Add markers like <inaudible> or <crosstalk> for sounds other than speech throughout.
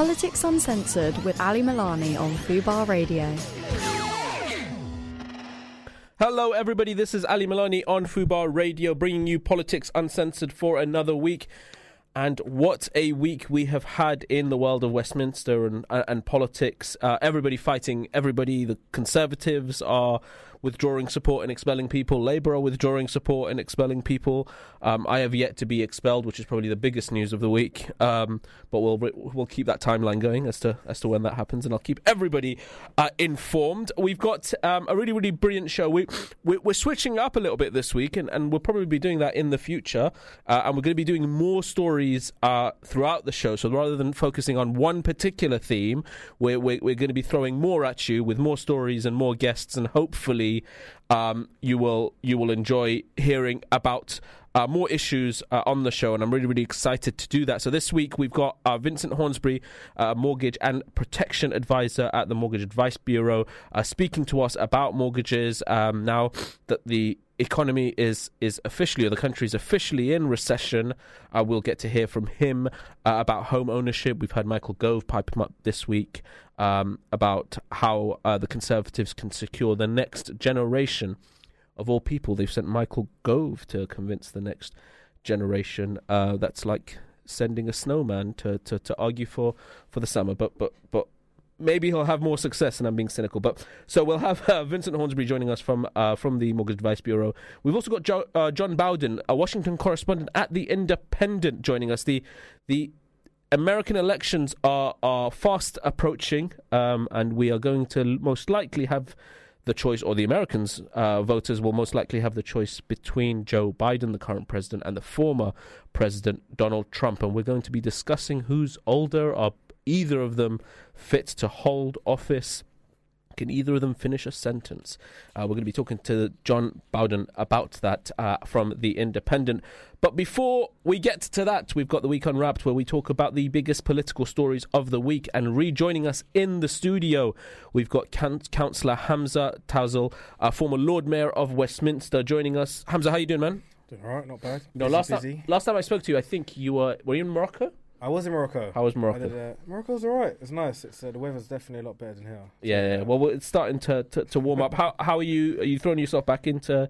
Politics Uncensored with Ali Milani on Fubar Radio. Hello, everybody. This is Ali Milani on Fubar Radio, bringing you Politics Uncensored for another week. And what a week we have had in the world of Westminster and, and politics. Uh, everybody fighting everybody. The Conservatives are withdrawing support and expelling people. Labour are withdrawing support and expelling people. Um, I have yet to be expelled, which is probably the biggest news of the week. Um, but we'll we'll keep that timeline going as to as to when that happens, and I'll keep everybody uh, informed. We've got um, a really really brilliant show. We, we are switching up a little bit this week, and, and we'll probably be doing that in the future. Uh, and we're going to be doing more stories uh, throughout the show. So rather than focusing on one particular theme, we're, we're, we're going to be throwing more at you with more stories and more guests, and hopefully um, you will you will enjoy hearing about uh, more issues uh, on the show, and I'm really, really excited to do that. So this week we've got uh, Vincent Hornsby, uh, mortgage and protection advisor at the Mortgage Advice Bureau, uh, speaking to us about mortgages um, now that the economy is is officially, or the country is officially in recession. Uh, we'll get to hear from him about home ownership. We've had Michael Gove pipe him up this week um, about how the Conservatives can secure the next generation of all people, they've sent Michael Gove to convince the next generation. Uh, that's like sending a snowman to, to, to argue for, for the summer. But but but maybe he'll have more success, and I'm being cynical. But so we'll have uh, Vincent Hornsby joining us from uh, from the Mortgage Advice Bureau. We've also got jo- uh, John Bowden, a Washington correspondent at the Independent, joining us. The the American elections are are fast approaching, um, and we are going to most likely have the choice, or the Americans uh, voters will most likely have the choice between Joe Biden, the current president, and the former president Donald Trump. And we're going to be discussing who's older. Are either of them fit to hold office? Can either of them finish a sentence? Uh, we're going to be talking to John Bowden about that uh, from The Independent. But before we get to that, we've got the week unwrapped where we talk about the biggest political stories of the week. And rejoining us in the studio, we've got Can- Councillor Hamza Taouzzale, uh, former Lord Mayor of Westminster, joining us. Hamza, how are you doing, man? Doing all right, not bad. No, last, Time, last time I spoke to you, I think you were, were you in Morocco? I was in Morocco. How was Morocco? Did, uh, Morocco's all right. It's nice. It's uh, the weather's definitely a lot better than here. Yeah, yeah. Well, it's starting to, to, to warm up. How how are you? Are you throwing yourself back into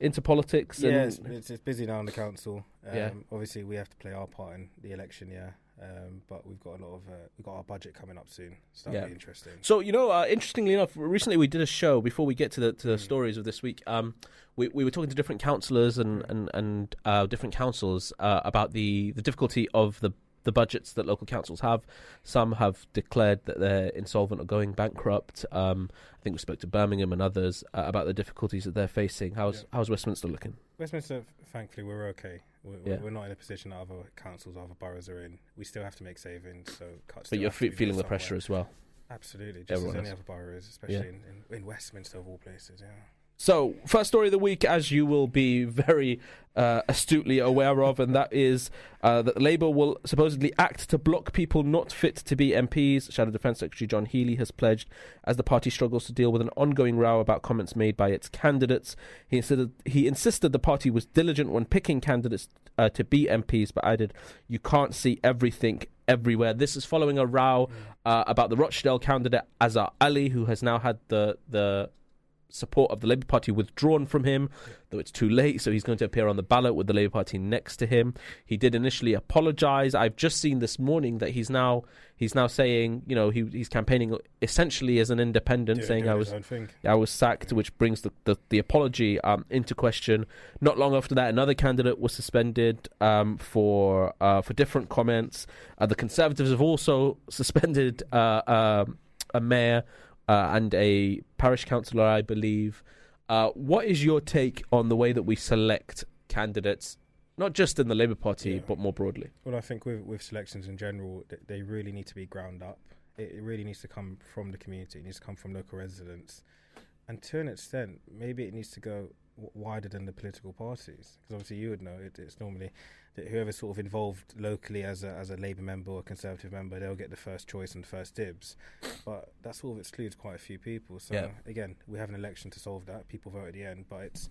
into politics? yeah, it's, it's, it's, busy now in the council. Um, yeah. Obviously, we have to play our part in the election. Yeah. Um, but we've got a lot of uh, we've got our budget coming up soon, so that'll yeah. be interesting. So you know, uh, interestingly enough, recently we did a show before we get to the to the mm. stories of this week. Um, we we were talking to different councillors and and and uh, different councils uh, about the the difficulty of the the budgets that local councils have. Some have declared that they're insolvent or going bankrupt. Um, I think we spoke to Birmingham and others uh, about the difficulties that they're facing. How's yeah. how's Westminster looking? Westminster, thankfully, we're okay. We're, yeah. we're, not in a position that other councils, or other boroughs are in. We still have to make savings, so cuts. But you're feeling the pressure as well. Absolutely, just Everyone as any other borough is, especially yeah. in, in, in Westminster of all places. Yeah. So, first story of the week, as you will be very uh, astutely aware of, and that is uh, that Labour will supposedly act to block people not fit to be MPs. Shadow Defence Secretary John Healey has pledged as the party struggles to deal with an ongoing row about comments made by its candidates. He insisted, he insisted the party was diligent when picking candidates uh, to be MPs, but added, You can't see everything everywhere. This is following a row uh, about the Rochdale candidate Azhar Ali, who has now had the the support of the Labour Party withdrawn from him, though it's too late. So he's going to appear on the ballot with the Labour Party next to him. He did initially apologise. I've just seen this morning that he's now he's now saying, you know, he, he's campaigning essentially as an independent, saying I was I was sacked, which brings the the, the apology um, into question. Not long after that, another candidate was suspended um, for uh, for different comments. Uh, the Conservatives have also <laughs> suspended uh, um, a mayor uh, and a parish councillor, I believe. Uh, what is your take on the way that we select candidates, not just in the Labour Party, yeah. but more broadly? Well, I think with, with selections in general, they really need to be ground up. It, really needs to come from the community. It needs to come from local residents, and to an extent, maybe it needs to go wider than the political parties. Because obviously, you would know it, it's normally whoever's sort of involved locally as a as a Labour member or a Conservative member, they'll get the first choice and first dibs. But that sort of excludes quite a few people. So yeah. again, we have an election to solve that. People vote at the end, but it's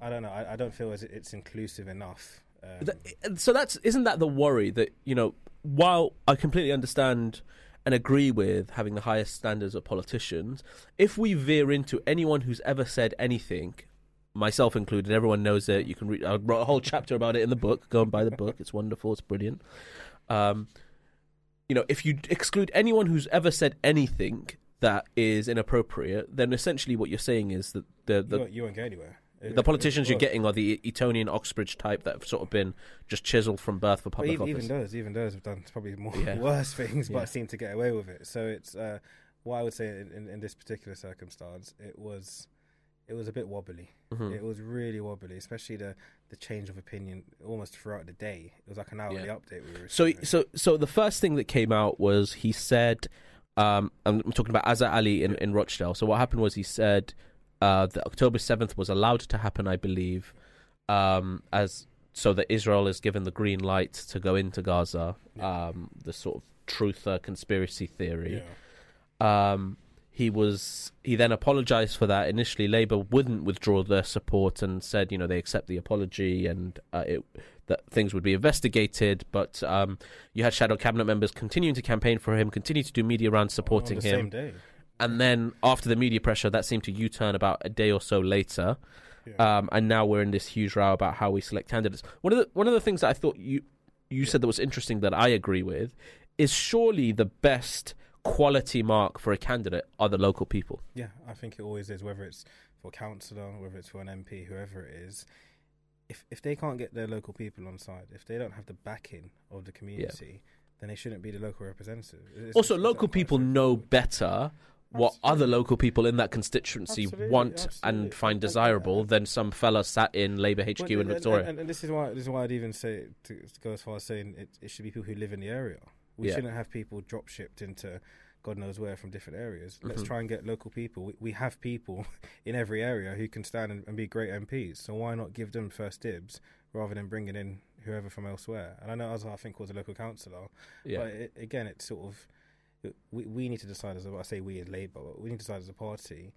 I don't know. I, I don't feel as it's inclusive enough Um, so that's isn't that the worry that you know while I completely understand and agree with having the highest standards of politicians, if we veer into anyone who's ever said anything, myself included, everyone knows it. You can read. I wrote a whole chapter about it in the book. Go and buy the book. It's wonderful. It's brilliant. Um, you know, if you exclude anyone who's ever said anything that is inappropriate, then essentially what you're saying is that the the you, won't, you won't get anywhere. It- the politicians you're getting are the Etonian Oxbridge type that have sort of been just chiseled from birth for public even, office. even those, even those have done probably more Yeah. <laughs> worse things, but Yeah. seem to get away with it. So it's uh, what I would say in, in, in this particular circumstance, it was it was a bit wobbly. Mhm. It was really wobbly, especially the the change of opinion almost throughout the day. It was like an hourly Yeah. update we were So, receiving. so, so the first thing that came out was he said, um, I'm talking about Azhar Ali in, in Rochdale. So what happened was he said uh, that October 7th was allowed to happen, I believe, um, as so that Israel is given the green light to go into Gaza. Yeah. Um, the sort of truther conspiracy theory. yeah. Um, he was he then apologized for that. Initially, Labour wouldn't withdraw their support and said, you know, they accept the apology and uh, it, that things would be investigated. But um, you had shadow cabinet members continuing to campaign for him, continue to do media rounds supporting the him, same day. and then after the media pressure, that seemed to U-turn about a day or so later. Yeah. Um, and now we're in this huge row about how we select candidates. One of the one of the things that I thought you you said that was interesting that I agree with is surely the best quality mark for a candidate are the local people. Yeah, I think it always is, whether it's for councillor, whether it's for an MP, whoever it is. If if they can't get their local people on side, if they don't have the backing of the community, then they shouldn't be the local representative. It's- Also, local people know better what Absolutely. other local people in that constituency Absolutely, want absolutely. and find desirable and- than some fella sat in Labour HQ Well, in and- Victoria. And, and this is why this is why I'd even say to, to go as far as saying it, it should be people who live in the area. We Yeah. shouldn't have people drop shipped into God knows where from different areas. Let's Mhm. try and get local people. We, we have people <laughs> in every area who can stand and, and be great MPs. So why not give them first dibs rather than bringing in whoever from elsewhere? And I know Azhar, I think was a local councillor, yeah. but it, again, it's sort of we we need to decide as a, I say we as Labour, but we need to decide as a party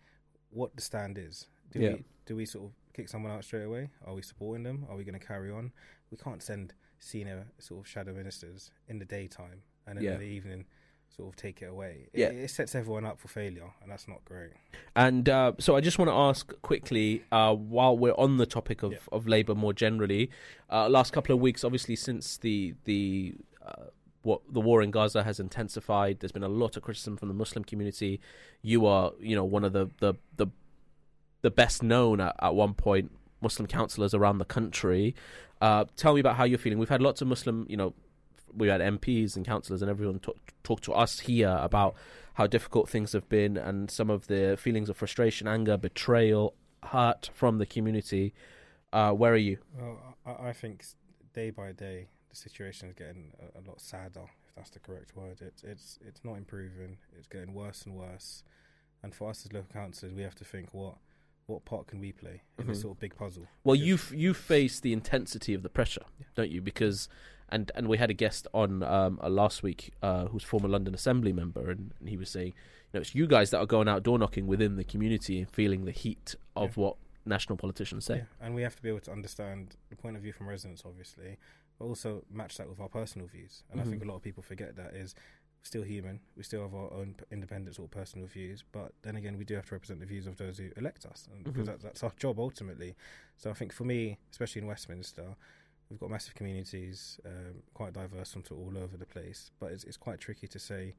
what the stand is. Do Yeah. we do we sort of kick someone out straight away? Are we supporting them? Are we going to carry on? We can't send senior sort of shadow ministers in the daytime and then Yeah. in the evening sort of take it away. Yeah. It, it sets everyone up for failure, and that's not great. And uh, so I just want to ask quickly, uh, while we're on the topic of, Yeah. of Labour more generally, uh, last couple of weeks, obviously since the the uh, what the war in Gaza has intensified, there's been a lot of criticism from the Muslim community. You are, you know, one of the the the, the best known at, at one point Muslim councillors around the country. Uh, tell me about how you're feeling. We've had lots of Muslim, you know, we had MPs and councillors and everyone talk, talk to us here about how difficult things have been and some of the feelings of frustration, anger, betrayal, hurt from the community. Uh, where are you? Well, I, I think day by day the situation is getting a, a lot sadder, if that's the correct word. It's it's it's not improving. It's getting worse and worse. And for us as local councillors, we have to think what what part can we play in Mhm. this sort of big puzzle. Well, you f- you face the intensity of the pressure, Yeah. don't you? Because and and we had a guest on um, uh, last week uh, who's former London Assembly member, and, and he was saying, you know, it's you guys that are going out door knocking within the community and feeling the heat of Yeah. what national politicians say. Yeah, and we have to be able to understand the point of view from residents, obviously, but also match that with our personal views. And I think Mhm. a lot of people forget that is still human. We still have our own independent sort of personal views, but then again, we do have to represent the views of those who elect us, because Mhm. that, that's our job ultimately. So I think for me, especially in Westminster. We've got massive communities, um, quite diverse from all over the place, but it's, it's quite tricky to say.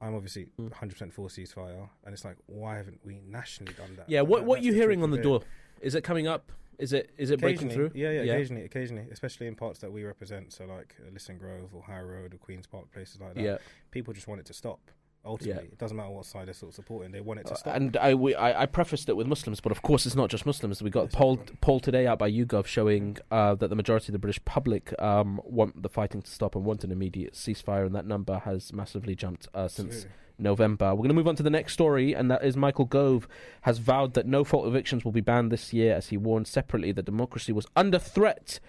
I'm obviously Mm. 100% for ceasefire, and it's like, why haven't we nationally done that? Yeah, what that- what that's you hearing on the door? Is it coming up? Is it is it breaking through? Yeah, yeah, Yeah. occasionally, occasionally, especially in parts that we represent, so like Lisson Grove or Harrow Road or Queens Park, places like that. Yeah. People just want it to stop. Ultimately, it doesn't matter what side they're sort of supporting; they want it to Uh, stop. And I, we, I, I prefaced it with Muslims, but of course it's not just Muslims. We got a poll, poll today out by YouGov showing uh, that the majority of the British public um, want the fighting to stop and want an immediate ceasefire, and that number has massively jumped uh, since Absolutely. November. We're going to move on to the next story, and that is Michael Gove has vowed that no fault evictions will be banned this year, as he warned separately that democracy was under threat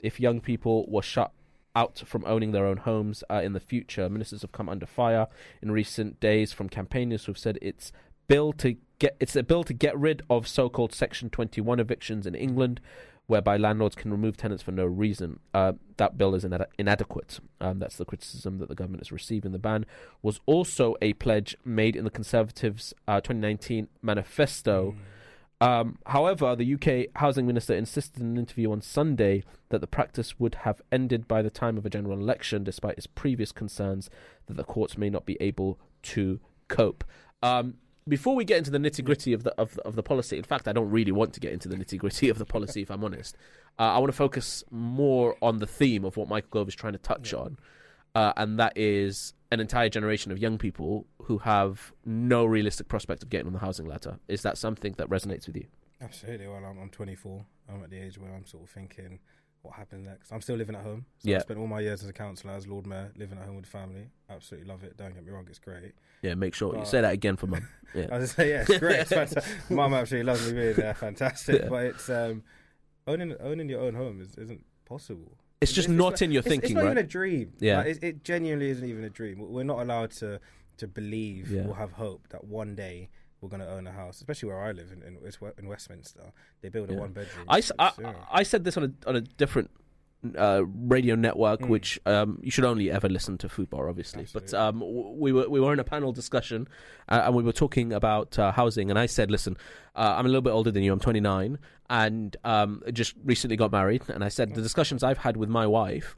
if young people were shut out from owning their own homes uh, in the future. Ministers have come under fire in recent days from campaigners who've said it's bill to get it's a bill to get rid of so-called Section 21 evictions in England whereby landlords can remove tenants for no reason. Uh, that bill is inad- inadequate. Um, that's the criticism that the government is receiving. The ban was also a pledge made in the Conservatives' uh, 2019 manifesto. Um, however, the UK housing minister insisted in an interview on Sunday that the practice would have ended by the time of a general election, despite his previous concerns that the courts may not be able to cope. Um, before we get into the nitty gritty of the of the, of the policy, in fact, I don't really want to get into the nitty gritty of the policy. if I'm honest, uh, I want to focus more on the theme of what Michael Gove is trying to touch Yeah. on, uh, and that is an entire generation of young people who have no realistic prospect of getting on the housing ladder. Is that something that resonates with you? Absolutely. Well, I'm, I'm 24. I'm at the age where I'm sort of thinking, what happens next? I'm still living at home. So Yeah. I spent all my years as a councillor, as Lord Mayor, living at home with the family. Absolutely love it. Don't get me wrong, it's great. Yeah, make sure you Uh, say that again for mum. <laughs> I Yeah, was just say, yeah, it's great. <laughs> It's fantastic. Mum absolutely loves me being there. Fantastic. Yeah. But it's um, owning owning your own home is, isn't possible. It's just It's- it's not like- in your It's, thinking, it's not right? even a dream. Yeah. Like, it, it genuinely isn't even a dream. We're not allowed to to believe Yeah. or have hope that one day we're going to own a house, especially where I live in in, in Westminster. They build a Yeah. one bedroom. I, I-. I said this on a on a different uh, radio network, Mm. which um, you should only ever listen to Fubar, obviously. But um, w- we were we were in a panel discussion, uh, and we were talking about uh, housing. And I said, listen, uh, I'm a little bit older than you. I'm 29, and um, just recently got married. And I said the discussions I've had with my wife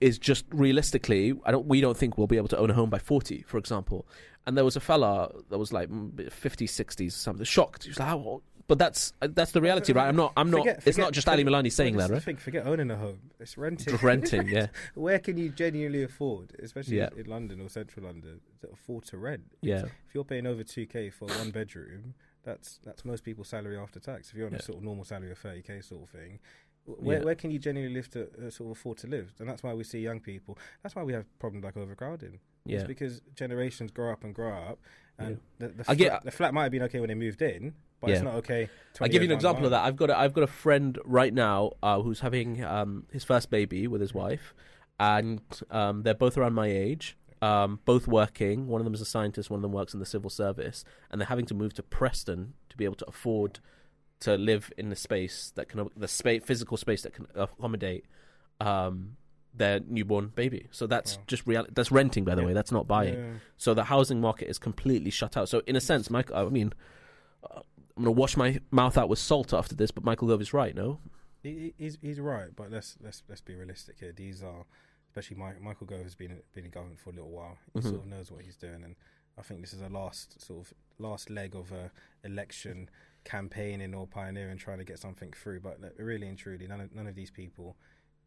is just realistically, I don't. We don't think we'll be able to own a home by 40, for example. And there was a fella that was like mm, 50s, 60s, something shocked. He was like, oh, but that's that's the reality, right? I'm not. I'm not. Forget- it's forget- not just Ali Milani saying that, right? the thing, Forget owning a home. It's renting. Just renting, <laughs> yeah, Where can you genuinely afford, especially Yeah. in London or central London, to afford to rent? yeah, If you're paying over two k for one bedroom, that's that's most people's salary after tax. If you're on Yeah. a sort of normal salary of thirty k sort of thing, where Yeah. where can you genuinely live to uh, sort of afford to live? And that's why we see young people. That's why we have problems like overcrowding. yeah. It's because generations grow up and grow up, and the, the, I flat, get- the flat might have been okay when they moved in, but it's not okay. I'll give you an example the of that. I've got a, I've got a friend right now uh, who's having um, his first baby with his wife, and um, they're both around my age, um, both working. One of them is a scientist, one of them works in the civil service, and they're having to move to Preston to be able to afford to live in the space that can the space physical space that can accommodate um, their newborn baby. So that's Wow. just reality. That's renting, by the Yeah. way. That's not buying. Yeah. So the housing market is completely shut out. So in a sense, Michael, I mean, uh, I'm gonna wash my mouth out with salt after this, but Michael Gove is right. No, He, he- he's he's right, but let's let's let's be realistic here. These are, especially Mike, Michael Gove has been been in government for a little while. He Mhm. sort of knows what he's doing, and I think this is a last sort of last leg of a election campaigning or pioneering, trying to get something through. But really and truly, none of none of these people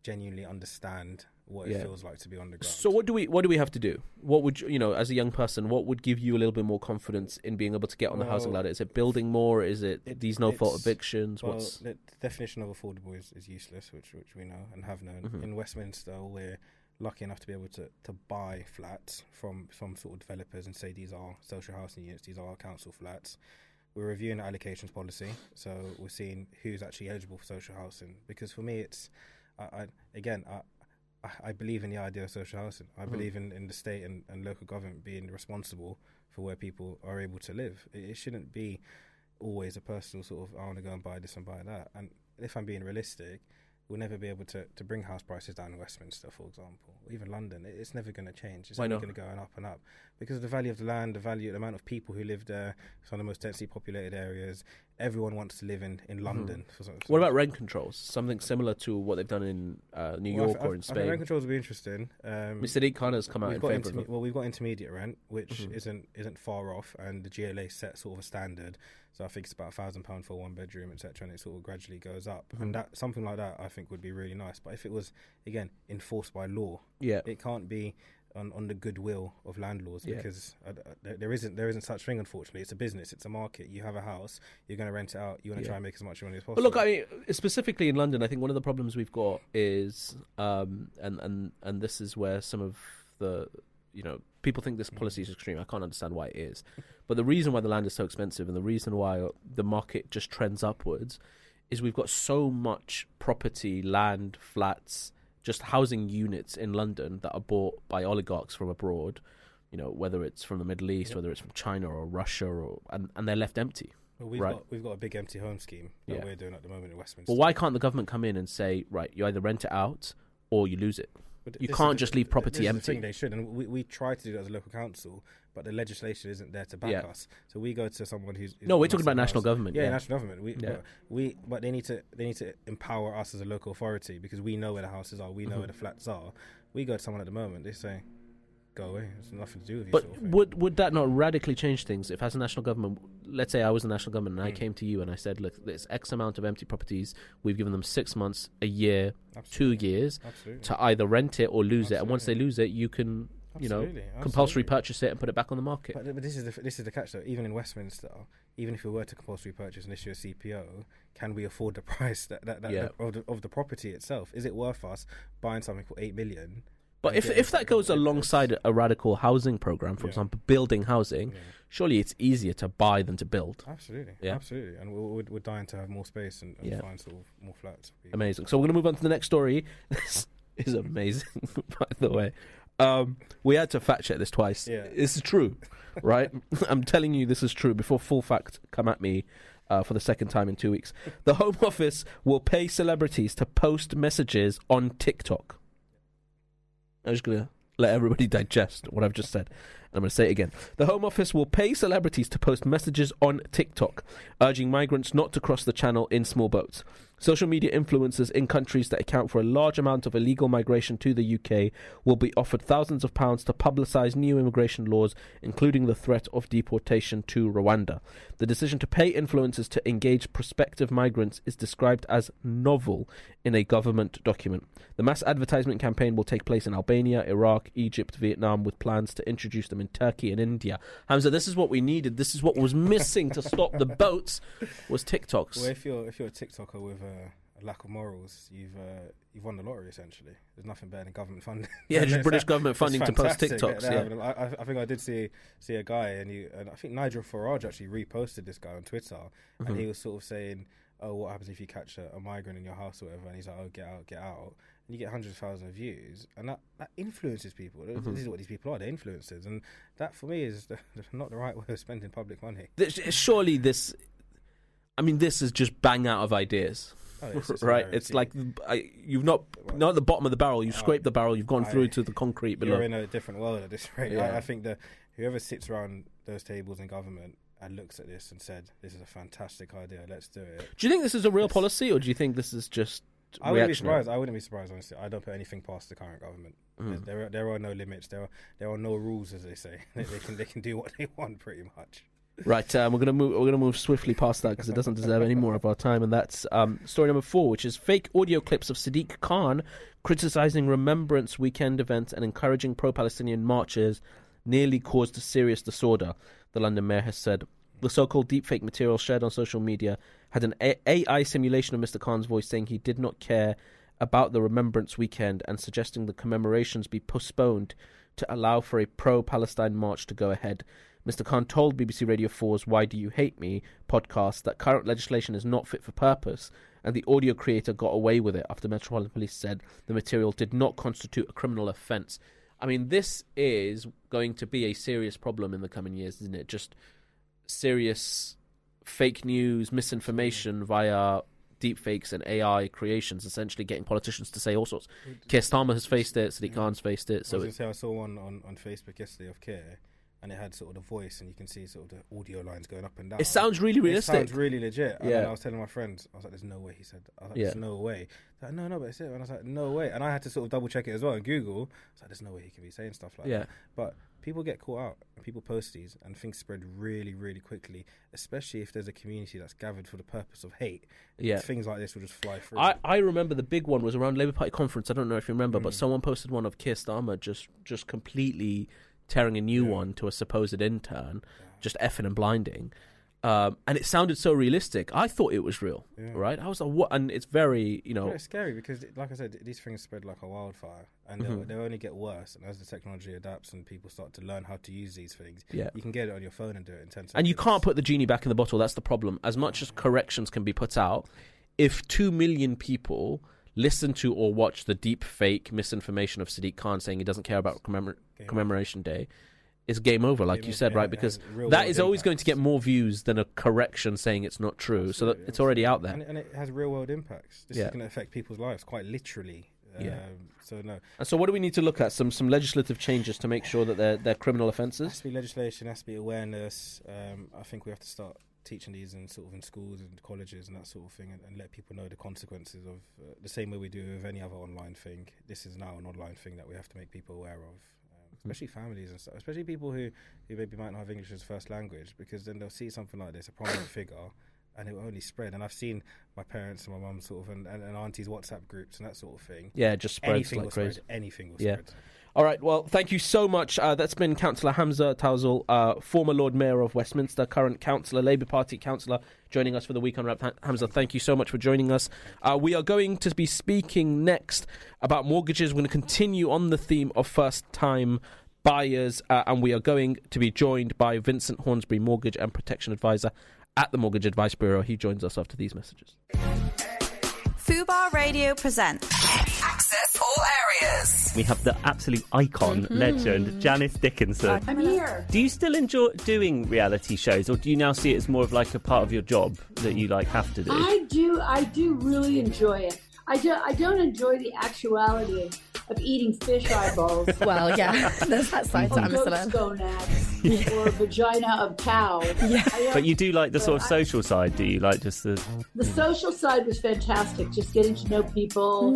genuinely understand what Yeah. it feels like to be on the ground. So what do we what do we have to do? What would you, you know, as a young person, what would give you a little bit more confidence in being able to get on the housing Well, ladder? Is it building more? Is it, it- these no fault it's- evictions? Well, What's the definition of affordable is, is useless, which which we know and have known. Mhm. In Westminster, we're lucky enough to be able to, to buy flats from from sort of developers and say these are social housing units, these are council flats. We're reviewing the allocations policy, so we're seeing who's actually eligible for social housing. Because for me, it's I, I again I. I- believe in the idea of social housing. I Mhm. believe in, in the state and, and local government being responsible for where people are able to live. It, it shouldn't be always a personal sort of I want to go and buy this and buy that. And if I'm being realistic, we'll never be able to, to bring house prices down in Westminster, for example, or even London. It, it's never going to change. It's Why only going to go up and up because of the value of the land, the value, the amount of people who live there. It's one of the most densely populated areas. Everyone wants to live in in London. For some, what about rent controls? Something similar to what they've done in uh, New Well, York or in I think rent controls will be interesting. Um, Mr. Sadiq Khan has come out in favour of interme- well, we've got intermediate rent, which Mhm. isn't isn't far off, and the GLA set sort of a standard. So I think it's about a thousand pound for one bedroom, etc., and it sort of gradually goes up. Mhm. And that something like that, I think, would be really nice. But if it was again enforced by law, Yeah, it can't be on, on the goodwill of landlords Yeah. because uh, there, there isn't there isn't such thing. Unfortunately, it's a business, it's a market. You have a house, you're going to rent it out. You want to Yeah. try and make as much money as possible. But look, I mean, specifically in London, I think one of the problems we've got is, um, and and and this is where some of the, you know, people think this mm. policy is extreme. I can't understand why it is, but the reason why the land is so expensive and the reason why the market just trends upwards is we've got so much property, land, flats, just housing units in London that are bought by oligarchs from abroad. You know, whether it's from the Middle East, Yep. whether it's from China or Russia, or and, and they're left empty Well, we've Right. got we've got a big empty home scheme that Yeah. we're doing at the moment in Westminster. Well, why can't the government come in and say, right, you either rent it out or you lose it? You can't just leave property the empty. thing, they should, and we, we try to do that as a local council, but the legislation isn't there to back Yeah. us. So we go to someone who's, who's No, we're talking about national government. Yeah, Yeah, national government. We, Yeah. but we, but they need to they need to empower us as a local authority because we know where the houses are, we know Mhm. where the flats are. We go to someone at the moment, they say, "Go away. It's nothing to do with you." But sort of would would that not radically change things if, as a national government, let's say I was a national government and I Mm. came to you and I said, look, there's X amount of empty properties. We've given them six months, a year, two years Absolutely. to either rent it or lose it. And once they lose it, you can, you know, Absolutely, compulsory purchase it and put it back on the market. But, but this is the this is the catch though. Even in Westminster, even if we were to compulsory purchase and issue a CPO, can we afford the <laughs> price that, that, that Yeah. of, the, of the property itself? Is it worth us buying something for eight million? But if if that goes alongside a radical housing program, for Yeah. example, building housing, surely it's easier to buy than to build. Absolutely, Yeah. absolutely, and we're, we're, we're dying to have more space and, and Yeah. find sort of more flats. Amazing. So we're going to move on to the next story. <laughs> This is amazing, <laughs> by the way. Um, we had to fact check this twice. Yeah. This is true, right? <laughs> I'm telling you this is true before full fact come at me uh, for the second time in two weeks. The Home Office will pay celebrities to post messages on TikTok. I'm just to let everybody <laughs> digest what I've just said. I'm going to say it again. The Home Office will pay celebrities to post messages on TikTok, urging migrants not to cross the channel in small boats. Social media influencers in countries that account for a large amount of illegal migration to the UK will be offered thousands of pounds to publicise new immigration laws, including the threat of deportation to Rwanda. The decision to pay influencers to engage prospective migrants is described as novel in a government document. The mass advertisement campaign will take place in Albania, Iraq, Egypt, Vietnam, with plans to introduce them in Turkey and India. Hamza, this is what we needed. This is what was missing to stop the boats. Was TikToks. Well, if you're if you're a TikToker with a, a lack of morals, you've uh, you've won the lottery essentially. There's nothing better than government funding. <laughs> Yeah, just British government funding to post. TikToks. Yeah. I, I- think I did see see a guy, and he and I think Nigel Farage actually reposted this guy on Twitter, and Mhm. he was sort of saying, "Oh, what happens if you catch a, a migrant in your house or whatever?" And he's like, "Oh, get out, get out." And you get hundreds of thousands of views, and that, that influences people. Mhm. This is what these people are. They're influencers, and that for me is the, <laughs> not the right way of spending public money. Surely this. I mean, this is just bang out of ideas, Oh, <laughs> it's right? It's like I, you've not not at the bottom of the barrel. You've Oh, scraped the barrel. You've gone through to the concrete below. you're in a different world at this <laughs> rate. Yeah. I, I think that whoever sits around those tables in government and looks at this and said, "This is a fantastic idea. Let's do it." Do you think this is a real Yes. policy, or do you think this is just I wouldn't be surprised. I wouldn't be surprised. Honestly, I don't put anything past the current government. Mm. There, are, there are no limits. There are there are no rules, as they say. <laughs> they, they can they can do what they want, pretty much. Right, um, we're gonna move. We're gonna move swiftly past that because it doesn't deserve any more of our time. And that's um, story number four, which is fake audio clips of Sadiq Khan criticizing Remembrance Weekend events and encouraging pro-Palestinian marches nearly caused a serious disorder. The London mayor has said the so-called deepfake material shared on social media had an A- AI simulation of Mr. Khan's voice saying he did not care about the Remembrance Weekend and suggesting the commemorations be postponed to allow for a pro-Palestine march to go ahead. Mr. Khan told BBC Radio 4's Why Do You Hate Me podcast that current legislation is not fit for purpose, and the audio creator got away with it after Metropolitan Police said the material did not constitute a criminal offence. I mean, this is going to be a serious problem in the coming years, isn't it? Just serious fake news, misinformation via deepfakes and AI creations, essentially getting politicians to say all sorts. Keir Starmer has faced it, Sadiq Khan's faced it, I was so going it, to say I saw one on, on Facebook yesterday of Keir, and it had sort of the voice, and you can see sort of the audio lines going up and down. it sounds really realistic. It sounds really legit. And Yeah. I was telling my friends, I was like, "There's no way." He said, "I was like, Yeah. There's no way." Like, no, no, but it's it. And I was like, "No way." And I had to sort of double check it as well on Google. I was like, "There's no way he can be saying stuff like Yeah. that." But people get caught out, and people post these, and things spread really, really quickly. Especially if there's a community that's gathered for the purpose of hate. Yeah. things like this will just fly through. I, I remember the big one was around Labour Party conference. I don't know if you remember, but Mm. someone posted one of Keir Starmer just just completely tearing a new Yeah. one to a supposed intern, just effing and blinding. Um, and it sounded so realistic. I thought it was real, Yeah. right? I was like, what? And it's very, you know, Yeah, it's scary because, like I said, these things spread like a wildfire, and Mhm. they'll only get worse. And as the technology adapts and people start to learn how to use these things, yeah. you can get it on your phone and do it in ten seconds. And you can't put the genie back in the bottle. That's the problem. As much as corrections can be put out, if two million people listen to or watch the deep fake misinformation of Sadiq Khan saying he doesn't care about commemor- commemoration day, it's game over, like Game you said, right? Because that is always going to get more views than a correction saying it's not true. so that Absolutely, it's already out there. And, and it has real world impacts. This Yeah. is going to affect people's lives quite literally. Yeah. Um, so no, And so, what do we need to look at? Some some legislative changes to make sure that they're they're criminal offences. has to be legislation, has to be awareness. Um, I think we have to start teaching these in sort of in schools and colleges and that sort of thing, and, and let people know the consequences of uh, the same way we do with any other online thing. This is now an online thing that we have to make people aware of. Um, especially families and stuff, especially people who, who maybe might not have English as first language, because then they'll see something like this, a prominent <coughs> figure, and it will only spread. And I've seen my parents and my mum sort of and, and, and aunties WhatsApp groups and that sort of thing. Yeah, just spreads Anything like will crazy. spread. Anything will Yeah. spread. All right. Well, thank you so much. Uh, that's been Councillor Hamza Taouzzale, uh, former Lord Mayor of Westminster, current councillor, Labour Party councillor, joining us for the week unwrapped. Ha- Hamza, thank you so much for joining us. Uh, we are going to be speaking next about mortgages. We're going to continue on the theme of first-time buyers, uh, and we are going to be joined by Vincent Hornsby, mortgage and protection advisor at the Mortgage Advice Bureau. He joins us after these messages. Fubar Radio presents Access all areas. We have the absolute icon, mhm. legend, Janice Dickinson. I'm here. Do you still enjoy doing reality shows, or do you now see it as more of like a part of your job that you like have to do? I do. I do really enjoy it. I do. I don't enjoy the actuality of eating fish eyeballs. <laughs> Well, yeah, <laughs> there's that side to or it, goat's Mr. gonads, or vagina of cow. Yeah. but you do like the sort of I- social side, do you? Like just the The social side was fantastic. Just getting to know people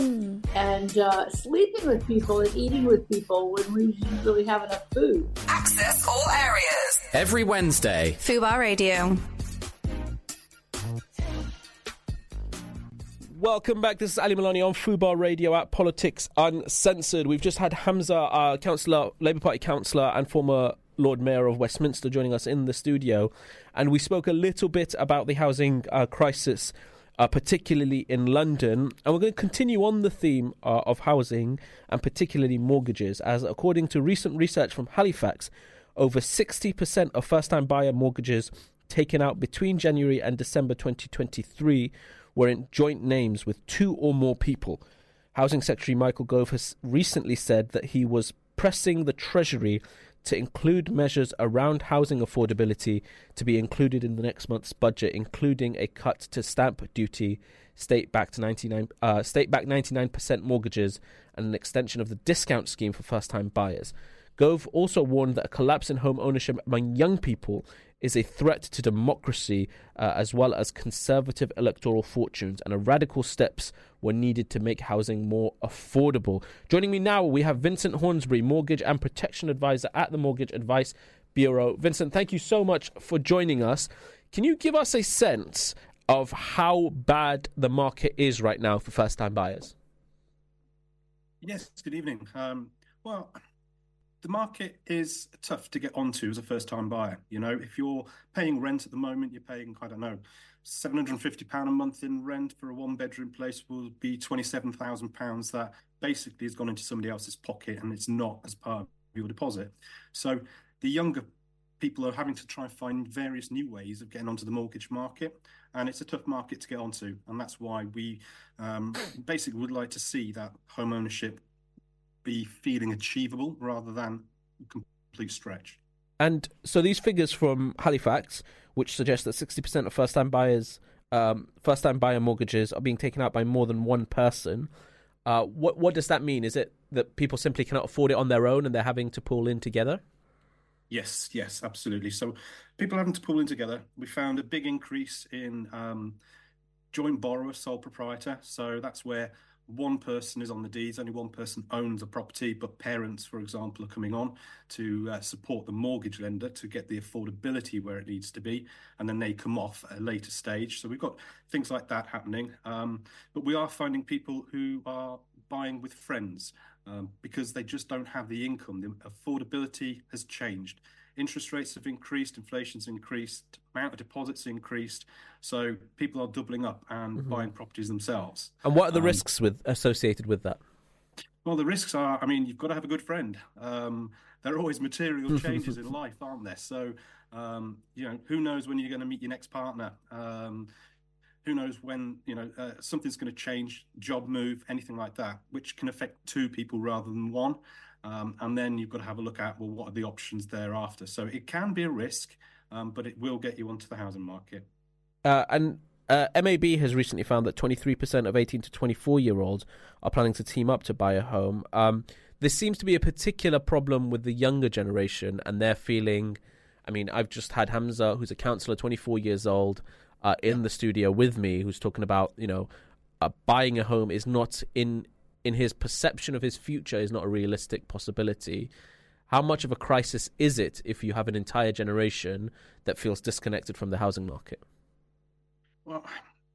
and uh, sleeping with people and eating with people when we didn't really have enough food. Access all areas. Every Wednesday, Fubar Radio. Welcome back. This is Ali Milani on Fubar Radio at Politics Uncensored. We've just had Hamza, uh, councillor, Labour Party councillor, and former Lord Mayor of Westminster, joining us in the studio, and we spoke a little bit about the housing uh, crisis, uh, particularly in London. And we're going to continue on the theme uh, of housing and particularly mortgages, as according to recent research from Halifax, over 60% of first-time buyer mortgages taken out between January and December 2023 were in joint names with two or more people. Housing Secretary Michael Gove has recently said that he was pressing the Treasury to include measures around housing affordability to be included in the next month's budget, including a cut to stamp duty, state-backed 99 uh, state-backed 99% mortgages, and an extension of the discount scheme for first-time buyers. Gove also warned that a collapse in home ownership among young people is a threat to democracy uh, as well as conservative electoral fortunes, and radical steps were needed to make housing more affordable. Joining me now, we have Vincent Hornsby, Mortgage and Protection Advisor at the Mortgage Advice Bureau. Vincent, thank you so much for joining us. Can you give us a sense of how bad the market is right now for first time buyers? Yes, good evening. Um, well, the market is tough to get onto as a first time buyer. You know, if you're paying rent at the moment, you're paying, I don't know, £750 a month in rent for a one bedroom place will be £27,000 that basically has gone into somebody else's pocket and it's not as part of your deposit. So the younger people are having to try and find various new ways of getting onto the mortgage market and it's a tough market to get onto and that's why we um, basically would like to see that home ownership be feeling achievable rather than complete stretch. And so these figures from Halifax, which suggest that 60% of first-time buyers, um, first-time buyer mortgages are being taken out by more than one person. Uh, what what does that mean? Is it that people simply cannot afford it on their own and they're having to pull in together? Yes, yes, absolutely. So people having to pull in together. We found a big increase in um, joint borrower, sole proprietor. So that's where one person is on the deeds, only one person owns a property, but parents, for example, are coming on to uh, support the mortgage lender to get the affordability where it needs to be, and then they come off at a later stage. So we've got things like that happening. Um, but we are finding people who are buying with friends um, because they just don't have the income. The affordability has changed. Interest rates have increased, inflation's increased, amount of deposits increased. So people are doubling up and buying properties themselves. And what are the Um, risks with associated with that? Well, the risks are, I mean, you've got to have a good friend. Um, there are always material <laughs> changes in life, aren't there? So, um, you know, who knows when you're going to meet your next partner? Um, who knows when, you know, uh, something's going to change, job move, anything like that, which can affect two people rather than one. Um, and then you've got to have a look at well, what are the options thereafter? So it can be a risk, um, but it will get you onto the housing market. Uh, and uh, MAB has recently found that 23% of 18 to 24 year olds are planning to team up to buy a home. Um, this seems to be a particular problem with the younger generation, and they're feeling. I mean, I've just had Hamza, who's a councillor, 24 years old, uh, in the studio with me, who's talking about, you know, uh, buying a home is not in in his perception of his future is not a realistic possibility. How much of a crisis is it if you have an entire generation that feels disconnected from the housing market? Well,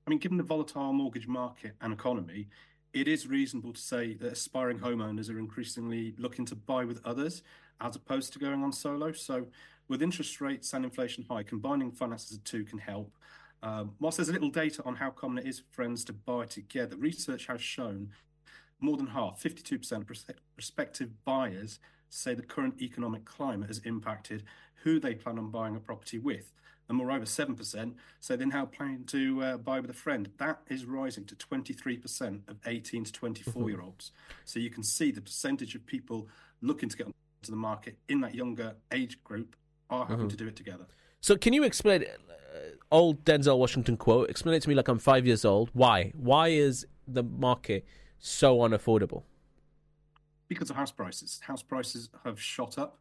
I mean, given the volatile mortgage market and economy, it is reasonable to say that aspiring homeowners are increasingly looking to buy with others as opposed to going on solo. So, with interest rates and inflation high, combining finances of two can help. Um, whilst there's a little data on how common it is for friends to buy together, research has shown more than half, 52% of prospective buyers say the current economic climate has impacted who they plan on buying a property with and moreover, 7% say they're now planning to uh, buy with a friend. That is rising to 23% of 18 to 24 year olds. So you can see the percentage of people looking to get onto the market in that younger age group are having mm-hmm. to do it together. So can you explain uh, old Denzel Washington quote? Explain it to me like I'm five years old. Why? Why is the market so unaffordable? Because of house prices. House prices have shot up.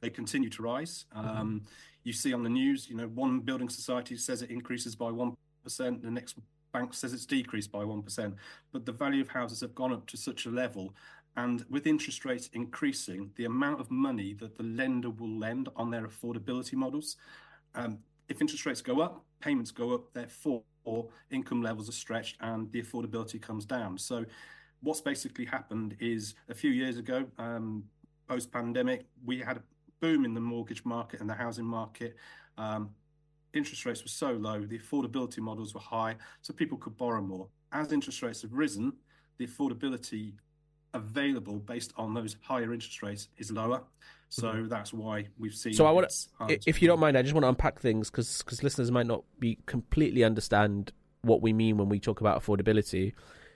They continue to rise. Mm-hmm. Um, you see on the news, you know, one building society says it increases by 1%, the next bank says it's decreased by 1%. But the value of houses have gone up to such a level. And with interest rates increasing, the amount of money that the lender will lend on their affordability models, um, if interest rates go up, payments go up, therefore income levels are stretched and the affordability comes down. So, what's basically happened is a few years ago, um, post pandemic, we had a boom in the mortgage market and the housing market. Um, interest rates were so low, the affordability models were high, so people could borrow more. As interest rates have risen, the affordability available based on those higher interest rates is lower. So mm-hmm. that's why we've seen. So I want to, if you don't mind, I just want to unpack things because because listeners might not be completely understand what we mean when we talk about affordability.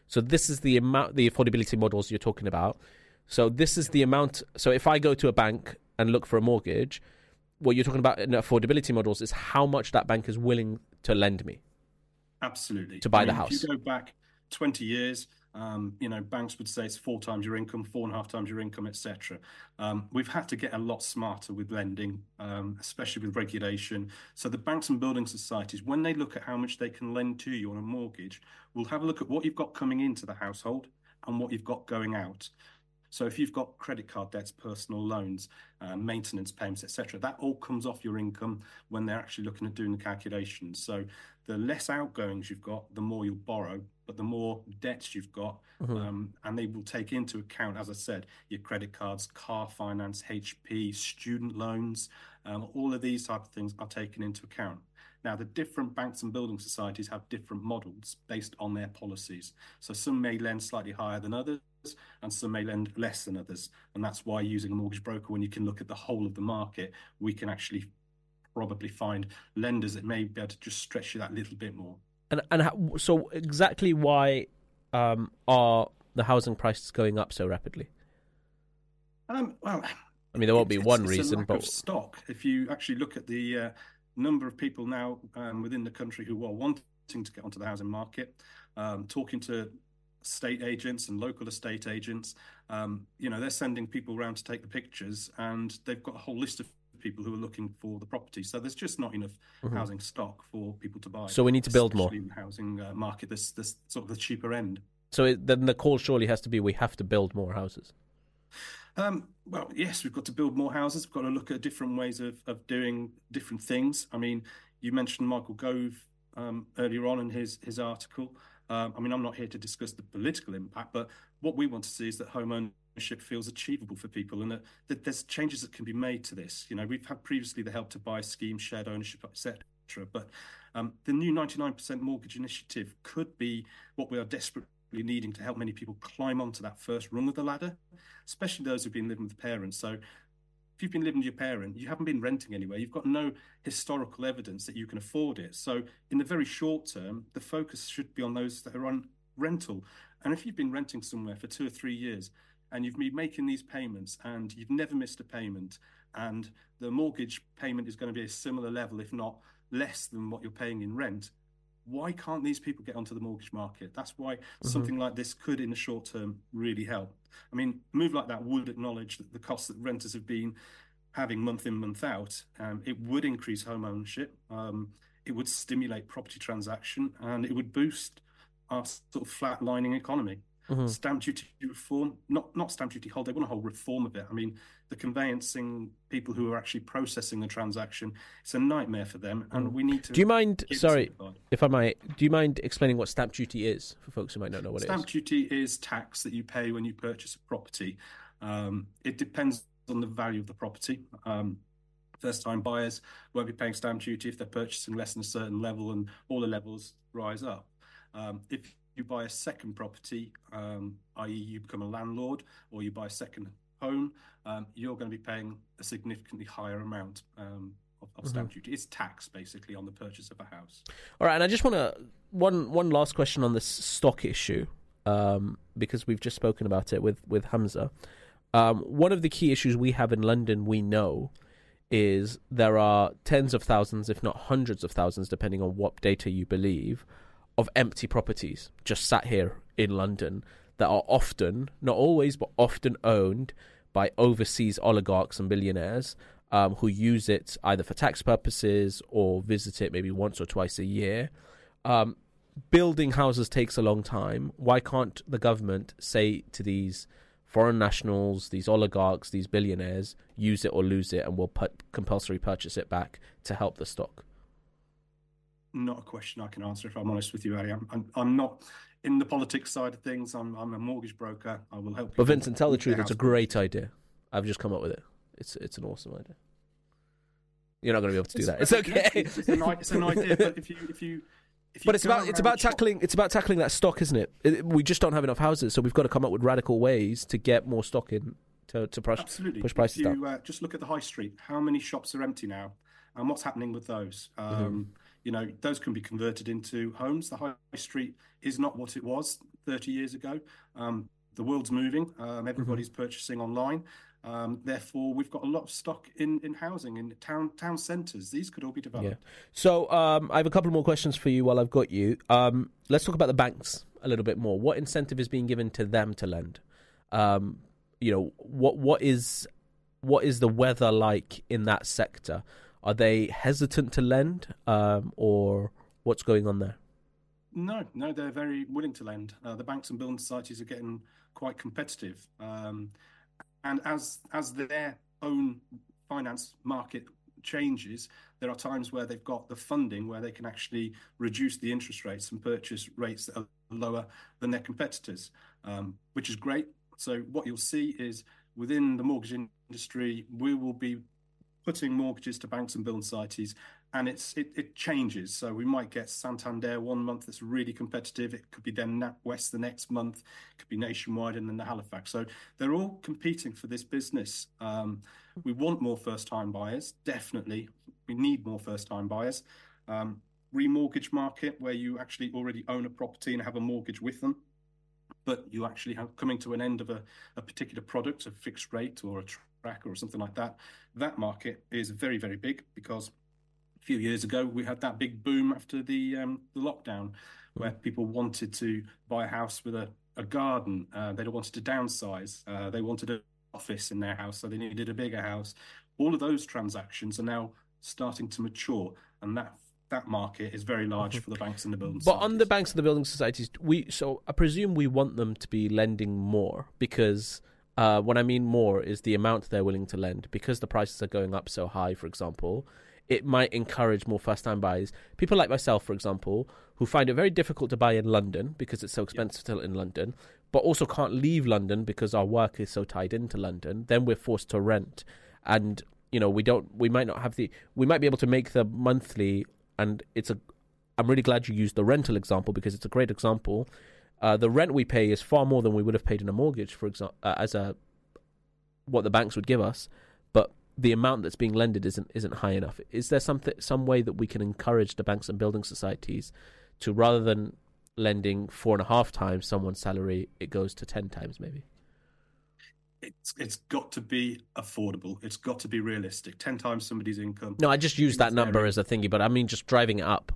So this is the amount, the affordability models you're talking about. So this is the amount. So if I go to a bank and look for a mortgage, what you're talking about in affordability models is how much that bank is willing to lend me. Absolutely. To buy I mean, the house. If you go back 20 years, um, you know, banks would say it's four times your income, four and a half times your income, etc. Um, we've had to get a lot smarter with lending, um, especially with regulation. So the banks and building societies, when they look at how much they can lend to you on a mortgage, will have a look at what you've got coming into the household and what you've got going out. So if you've got credit card debts, personal loans, uh, maintenance payments, etc., that all comes off your income when they're actually looking at doing the calculations. So the less outgoings you've got, the more you'll borrow, but the more debts you've got, mm-hmm. um, and they will take into account, as I said, your credit cards, car finance, HP, student loans, um, all of these type of things are taken into account. Now, the different banks and building societies have different models based on their policies. So some may lend slightly higher than others, and some may lend less than others. And that's why using a mortgage broker, when you can look at the whole of the market, we can actually probably find lenders that may be able to just stretch you that little bit more. And and how, so exactly why um, are the housing prices going up so rapidly? Um, well, I mean, there won't be one reason, but stock. If you actually look at the uh, number of people now um, within the country who are wanting to get onto the housing market, um, talking to state agents and local estate agents. Um, you know, they're sending people around to take the pictures, and they've got a whole list of people who are looking for the property. So there's just not enough mm-hmm. housing stock for people to buy. So we need to build more. In the housing uh, market, this this sort of the cheaper end. So it, then the call surely has to be we have to build more houses. Um, well, yes, we've got to build more houses. We've got to look at different ways of, of doing different things. I mean, you mentioned Michael Gove um, earlier on in his his article. Um, I mean, I'm not here to discuss the political impact, but what we want to see is that home ownership feels achievable for people and that, that there's changes that can be made to this. You know, we've had previously the help to buy scheme, shared ownership, etc. But um, the new 99% mortgage initiative could be what we are desperately needing to help many people climb onto that first rung of the ladder, especially those who've been living with parents. So if you've been living with your parent, you haven't been renting anywhere, you've got no historical evidence that you can afford it. So, in the very short term, the focus should be on those that are on rental. And if you've been renting somewhere for two or three years, and you've been making these payments and you've never missed a payment, and the mortgage payment is going to be a similar level, if not less than what you're paying in rent, why can't these people get onto the mortgage market? That's why mm-hmm. something like this could, in the short term, really help. I mean, a move like that would acknowledge that the costs that renters have been having month in, month out. Um, it would increase home ownership. Um, it would stimulate property transaction, and it would boost our sort of flatlining economy. Mm-hmm. Stamp duty reform, not not stamp duty hold. They want a whole reform of it. I mean, the conveyancing people who are actually processing the transaction, it's a nightmare for them, and mm. we need to. Do you mind? Sorry, if I might, do you mind explaining what stamp duty is for folks who might not know what stamp it is? Stamp duty is tax that you pay when you purchase a property. Um, it depends on the value of the property. Um, first time buyers won't be paying stamp duty if they're purchasing less than a certain level, and all the levels rise up. Um, if you buy a second property, um, i.e., you become a landlord, or you buy a second home, um, you're going to be paying a significantly higher amount um, of, of stamp mm-hmm. duty. It's tax basically on the purchase of a house. All right, and I just want to one one last question on this stock issue um, because we've just spoken about it with with Hamza. Um, one of the key issues we have in London, we know, is there are tens of thousands, if not hundreds of thousands, depending on what data you believe, of empty properties just sat here in London that are often, not always, but often owned by overseas oligarchs and billionaires um, who use it either for tax purposes or visit it maybe once or twice a year. Um, building houses takes a long time. Why can't the government say to these foreign nationals, these oligarchs, these billionaires, use it or lose it, and we'll put compulsory purchase it back to help the stock? Not a question I can answer if I'm honest with you, Ali. I'm, I'm, I'm not in the politics side of things. I'm, I'm a mortgage broker. I will help. But Vincent, tell the truth. It's a great idea. I've just come up with it. It's it's an awesome idea. You're not going to be able to do that. It's okay. It's, it's, an, it's an idea, but if you if you but it's about it's about tackling shop, it's about tackling that stock, isn't it? it? We just don't have enough houses, so we've got to come up with radical ways to get more stock in to to push, Absolutely. push prices if you, down. Uh, just look at the high street. How many shops are empty now, and what's happening with those? Um, mm-hmm. You know, those can be converted into homes. The high street is not what it was 30 years ago. Um, the world's moving. Um, everybody's mm-hmm. purchasing online. Um, therefore, we've got a lot of stock in, in housing in town town centres. These could all be developed. Yeah. So um, I have a couple more questions for you while I've got you. Um, let's talk about the banks a little bit more. What incentive is being given to them to lend? Um, you know, what what is what is the weather like in that sector? Are they hesitant to lend, um, or what's going on there? No, no, they're very willing to lend. Uh, the banks and building societies are getting quite competitive. Um, and as as their own finance market changes, there are times where they've got the funding where they can actually reduce the interest rates and purchase rates that are lower than their competitors, um, which is great. So what you'll see is within the mortgage industry, we will be putting mortgages to banks and building societies and it's it, it changes. So we might get Santander one month that's really competitive. It could be then NatWest the next month. It could be Nationwide and then the Halifax. So they're all competing for this business. Um, we want more first-time buyers, definitely. We need more first-time buyers. Um, remortgage market where you actually already own a property and have a mortgage with them, but you actually have coming to an end of a, a particular product, a fixed rate or a tracker or something like that. That market is very, very big because a few years ago, we had that big boom after the um, the lockdown, where people wanted to buy a house with a, a garden. Uh, they wanted to downsize. Uh, they wanted an office in their house, so they needed a bigger house. All of those transactions are now starting to mature, and that that market is very large mm-hmm. for the banks and the building. But on the banks and the building societies, we so I presume we want them to be lending more because. Uh, what I mean more is the amount they're willing to lend because the prices are going up so high. For example, it might encourage more first time buyers. People like myself, for example, who find it very difficult to buy in London because it's so expensive still in London, but also can't leave London because our work is so tied into London, then we're forced to rent. And, you know, we don't we might not have the we might be able to make the monthly and it's a I'm really glad you used the rental example because it's a great example. Uh, the rent we pay is far more than we would have paid in a mortgage, for example, uh, as a what the banks would give us But the amount that's being lended isn't isn't high enough. Is there something some way that we can encourage the banks and building societies to rather than lending four and a half times someone's salary, it goes to ten times maybe? it's it's got to be affordable. It's got to be realistic. Ten times somebody's income. No, I just use that number as a thingy, but I mean just driving it up.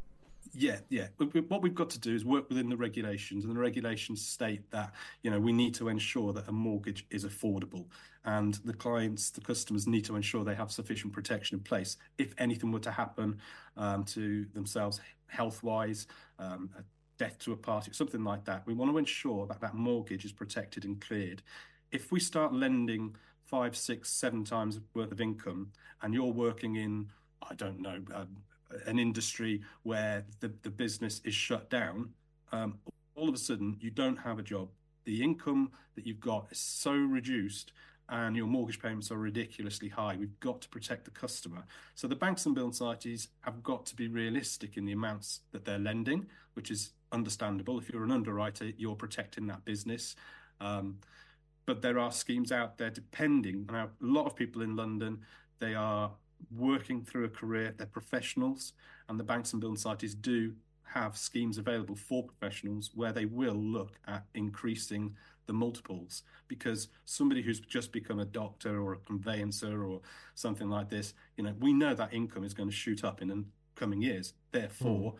Yeah, yeah. What we've got to do is work within the regulations, and the regulations state that you know we need to ensure that a mortgage is affordable, and the clients, the customers, need to ensure they have sufficient protection in place if anything were to happen um, to themselves, health-wise, um, a death to a party, something like that. We want to ensure that that mortgage is protected and cleared. If we start lending five, six, seven times worth of income, and you're working in, I don't know. Um, an industry where the, the business is shut down, um, all of a sudden you don't have a job. The income that you've got is so reduced and your mortgage payments are ridiculously high. We've got to protect the customer. So the banks and building societies have got to be realistic in the amounts that they're lending, which is understandable. If you're an underwriter, you're protecting that business. Um, but there are schemes out there depending. Now, a lot of people in London, they are working through a career, they're professionals, and the banks and building societies do have schemes available for professionals where they will look at increasing the multiples because somebody who's just become a doctor or a conveyancer or something like this, you know, we know that income is going to shoot up in the coming years. Therefore,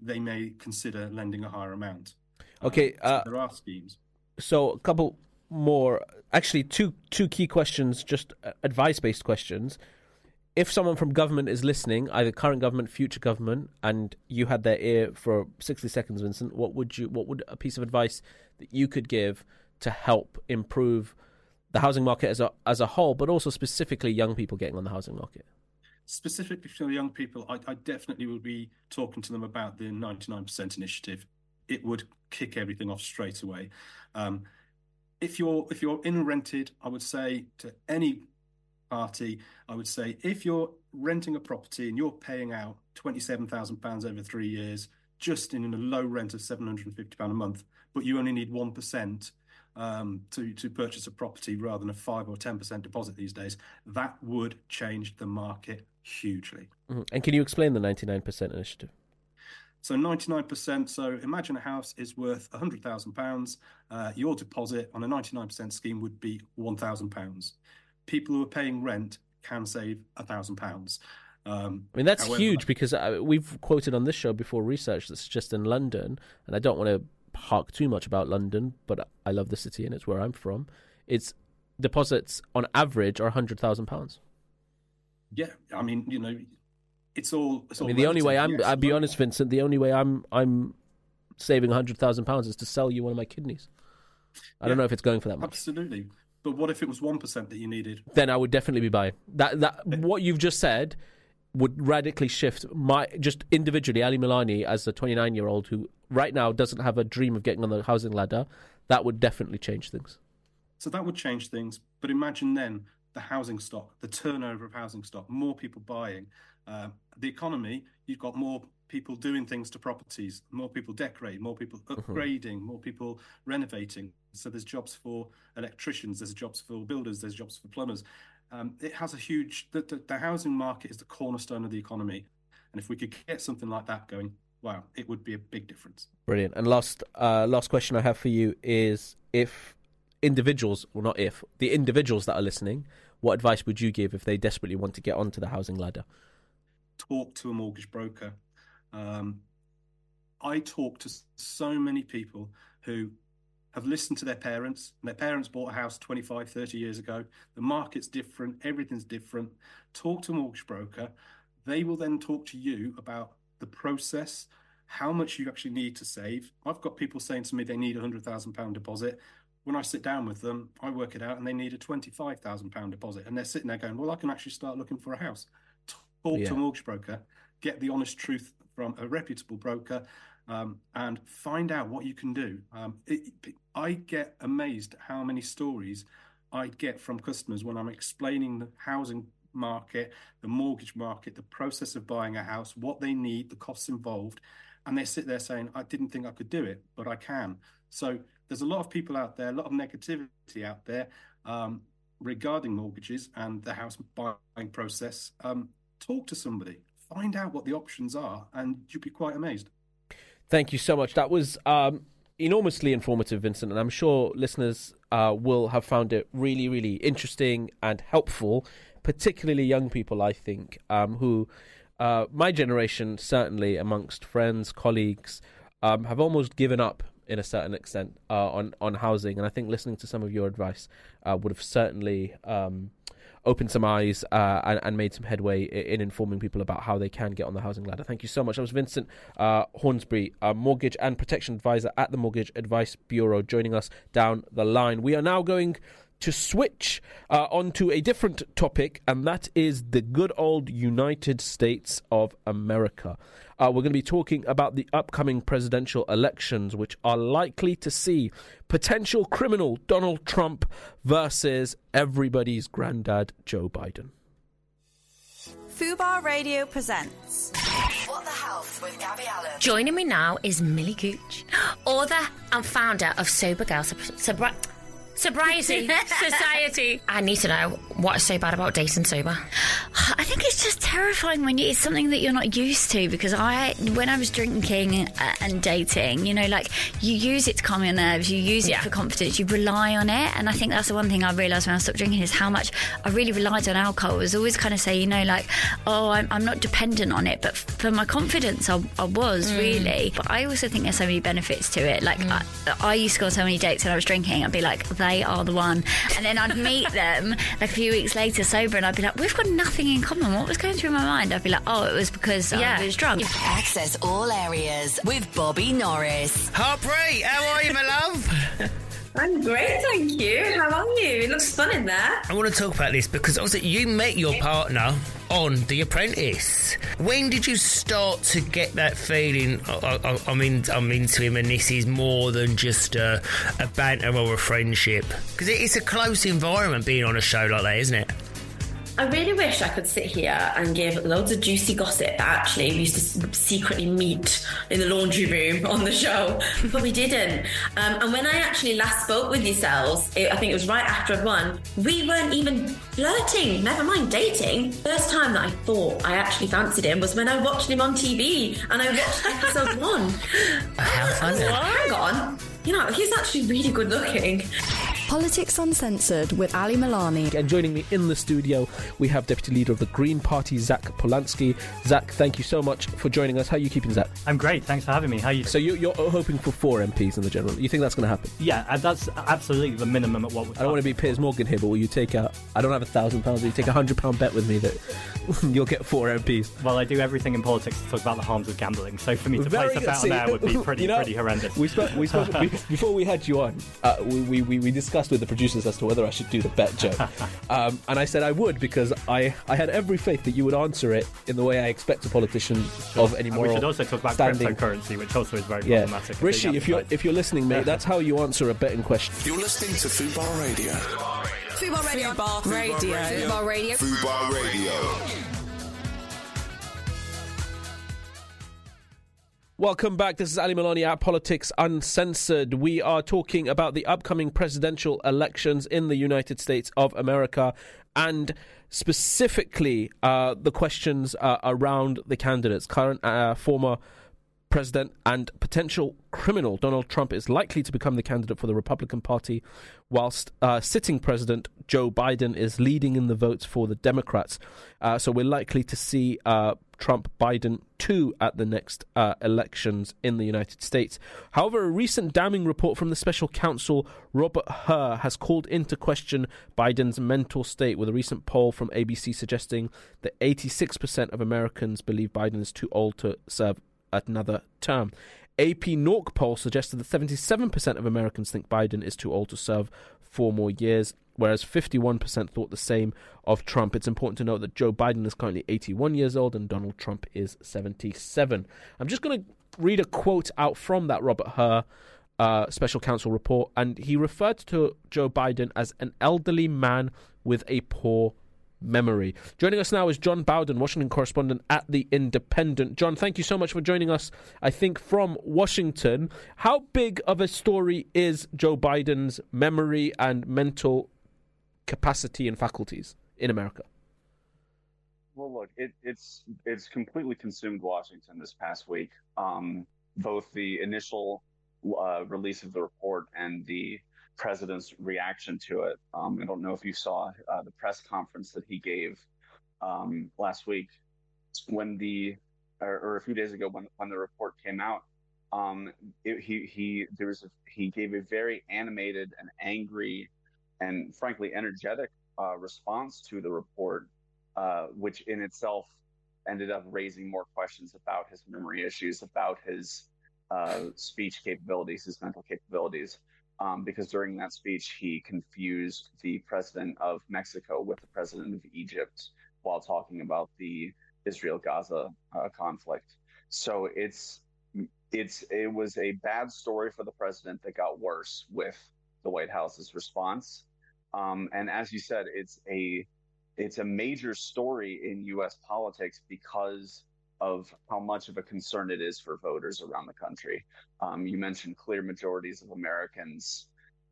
they may consider lending a higher amount. Okay, Um, so uh, there are schemes. So a couple more, actually two two key questions, just advice based questions. If someone from government is listening, either current government, future government, and you had their ear for sixty seconds, Vincent, what would you what would a piece of advice that you could give to help improve the housing market as a as a whole, but also specifically young people getting on the housing market? specifically for young people, I, I definitely would be talking to them about the 99% initiative. It would kick everything off straight away. Um, if you're if you're in rented, I would say to any party, I would say if you're renting a property and you're paying out twenty-seven thousand pounds over three years, just in a low rent of seven hundred and fifty pound a month, but you only need one percent um, to to purchase a property rather than a five or ten percent deposit these days, that would change the market hugely. Mhm. And can you explain the ninety nine percent initiative? So 99%. So imagine a house is worth £100,000. Uh, your deposit on a 99% scheme would be £1,000. People who are paying rent can save a £1,000. Um, I mean, that's however, huge because uh, we've quoted on this show before research that's just in London, and I don't want to hark too much about London, but I love the city and it's where I'm from. It's deposits on average are hundred thousand pounds. Yeah, I mean, you know, it's all. It's I all mean, the only way I'm, yes, I'll be honest, Vincent. The only way I'm, I'm saving hundred thousand pounds is to sell you one of my kidneys. I don't know if it's going for that much. Absolutely. But what if it was 1% that you needed? Then I would definitely be buying that. That what you've just said would radically shift my just individually Ali Milani as a 29 year old who right now doesn't have a dream of getting on the housing ladder. That would definitely change things. So that would change things. But imagine then the housing stock, the turnover of housing stock, more people buying, um, the economy. You've got more people doing things to properties, more people decorating, more people upgrading, more people renovating. So there's jobs for electricians, there's jobs for builders, there's jobs for plumbers. Um, it has a huge. The, the, the housing market is the cornerstone of the economy, and if we could get something like that going, wow, it would be a big difference. Brilliant. And last, uh, last question I have for you is: if individuals, well, not if the individuals that are listening, what advice would you give if they desperately want to get onto the housing ladder? talk to a mortgage broker. Um, I talk to so many people who have listened to their parents, and their parents bought a house 25, 30 years ago. The market's different, everything's different. Talk to a mortgage broker. They will then talk to you about the process, how much you actually need to save. I've got people saying to me they need a £100,000 deposit. When I sit down with them, I work it out and they need a £25,000 deposit. And they're sitting there going, Well, I can actually start looking for a house talk Yeah. to a mortgage broker, get the honest truth from a reputable broker, um, and find out what you can do. Um, it, I get amazed how many stories I get from customers when I'm explaining the housing market, the mortgage market, the process of buying a house, what they need, the costs involved, and they sit there saying, "I didn't think I could do it, but I can." So there's a lot of people out there, a lot of negativity out there um, regarding mortgages and the house buying process. Um, talk to somebody, find out what the options are, and you'd be quite amazed. Thank you so much. That was um, enormously informative, Vincent, and I'm sure listeners uh, will have found it really, really interesting and helpful, particularly young people, I think, um, who, uh, my generation, certainly amongst friends, colleagues, um, have almost given up in a certain extent uh, on on housing, and I think listening to some of your advice uh, would have certainly um, opened some eyes uh, and, and, made some headway in informing people about how they can get on the housing ladder. Thank you so much. That was Vincent uh, Hornsby, mortgage and protection advisor at the Mortgage Advice Bureau, joining us down the line. We are now going to switch uh, onto a different topic, and that is the good old United States of America. Uh, we're going to be talking about the upcoming presidential elections, which are likely to see potential criminal Donald Trump versus everybody's granddad, Joe Biden. Fubar Radio presents What the Health with Gabby Allen. Joining me now is Millie Gooch, <gasps> author and founder of Sober Girl Sub- Sobriety <laughs> Society. I need to know what is so bad about dating sober. I think it's just terrifying when it's something that you're not used to. Because I, when I was drinking and dating, you know, like you use it to calm your nerves, you use it yeah. for confidence, you rely on it. And I think that's the one thing I realised when I stopped drinking is how much I really relied on alcohol. I was always kind of say, you know, like, oh, I'm, I'm not dependent on it, but for my confidence, I, I was mm. really. But I also think there's so many benefits to it. Like, mm. I, I used to go on so many dates when I was drinking. I'd be like they are the one. And then I'd meet them like a few weeks later sober and I'd be like, we've got nothing in common. What was going through my mind? I'd be like, oh, it was because yeah. I was drunk. Access all areas with Bobby Norris. Harpreet, how are you, my love? <laughs> I'm great, thank you. How are you? It looks fun in there. I want to talk about this because obviously you met your partner on The Apprentice. When did you start to get that feeling? I, am in, I'm into him, and this is more than just a, a banter or a friendship. Because it's a close environment being on a show like that, isn't it? I really wish I could sit here and give loads of juicy gossip that actually we used to secretly meet in the laundry room on the show, but we didn't. Um, and when I actually last spoke with yourselves, it, I think it was right after I'd won, we weren't even flirting, never mind dating. First time that I thought I actually fancied him was when I watched him on TV and I watched episode <laughs> one. How fun! Hang on you know, he's actually really good looking. Politics Uncensored with Ali Milani. And joining me in the studio, we have Deputy Leader of the Green Party, Zach Polanski. Zach, thank you so much for joining us. How are you keeping, Zach? I'm great. Thanks for having me. How are you? So you, are hoping for four MPs in the general. You think that's going to happen? Yeah, uh, that's absolutely the minimum at what. I don't want to be Piers Morgan here, but will you take a? I don't have a thousand pounds. Will you take a hundred pound bet with me that <laughs> you'll get four MPs? Well, I do everything in politics to talk about the harms of gambling. So for me to Very, place a bet on there would be pretty, <laughs> you know, pretty horrendous. We spoke, we spoke we, <laughs> before we had you on. Uh, we, we we discussed with the producers as to whether I should do the bet joke, <laughs> um, and I said I would because I I had every faith that you would answer it in the way I expect a politician sure. of any moral. And we should also talk about standing. cryptocurrency, which also is very yeah. problematic. Rishi, if you're if you're listening, mate, that's how you answer a betting question. You're listening to Fubar Radio. Fubar Radio. Fubar Radio. Fubar Radio. Fubar Radio. Welcome back. This is Ali Milani at Politics Uncensored. We are talking about the upcoming presidential elections in the United States of America and specifically uh, the questions uh, around the candidates, current, uh, former president and potential criminal Donald Trump is likely to become the candidate for the Republican Party, whilst uh, sitting president Joe Biden is leading in the votes for the Democrats. Uh, so we're likely to see uh, Trump Biden 2 at the next uh, elections in the United States. However, a recent damning report from the special counsel Robert Hur has called into question Biden's mental state, with a recent poll from ABC suggesting that 86% of Americans believe Biden is too old to serve another term. AP NORC poll suggested that 77% of Americans think Biden is too old to serve four more years, whereas 51% thought the same of Trump. It's important to note that Joe Biden is currently 81 years old and Donald Trump is 77. I'm just going to read a quote out from that Robert Hur uh, special counsel report, and he referred to Joe Biden as an elderly man with a poor memory. Joining us now is John Bowden, Washington correspondent at The Independent. John, thank you so much for joining us, I think, from Washington. How big of a story is Joe Biden's memory and mental capacity and faculties in America? Well, look, it, it's it's completely consumed Washington this past week. Um, both the initial uh, release of the report and the president's reaction to it. Um, I don't know if you saw uh, the press conference that he gave um, last week when the or, or, a few days ago when when the report came out. Um, it, he he there was a, he gave a very animated and angry and frankly energetic uh, response to the report, uh, which in itself ended up raising more questions about his memory issues, about his uh, speech capabilities, his mental capabilities. Um, because during that speech, he confused the president of Mexico with the president of Egypt while talking about the Israel Gaza uh, conflict. So it's it's it was a bad story for the president that got worse with the White House's response. Um, and as you said, it's a it's a major story in U.S. politics because of how much of a concern it is for voters around the country. Um, you mentioned clear majorities of Americans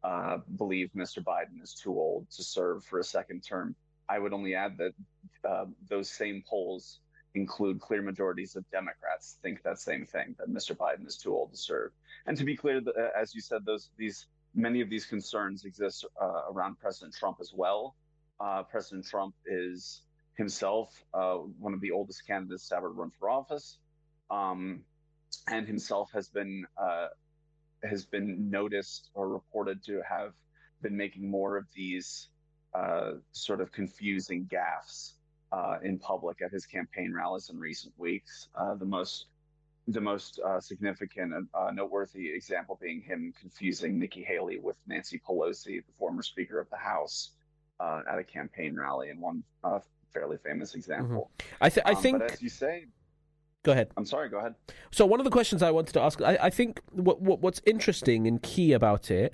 uh, believe Mr. Biden is too old to serve for a second term. I would only add that uh, those same polls include clear majorities of Democrats think that same thing that Mr. Biden is too old to serve. And to be clear, uh, as you said, those these many of these concerns exist uh, around President Trump as well. Uh, President Trump is himself uh, one of the oldest candidates to ever run for office, um, and himself has been uh, has been noticed or reported to have been making more of these uh, sort of confusing gaffes uh, in public at his campaign rallies in recent weeks. Uh, the most the most uh, significant and noteworthy example being him confusing Nikki Haley with Nancy Pelosi, the former Speaker of the House, at a campaign rally, in one fairly famous example. Mm-hmm. I, th- I um, think. As you say, Go ahead. I'm sorry. Go ahead. So one of the questions I wanted to ask, I, I think what, what, what's interesting and key about it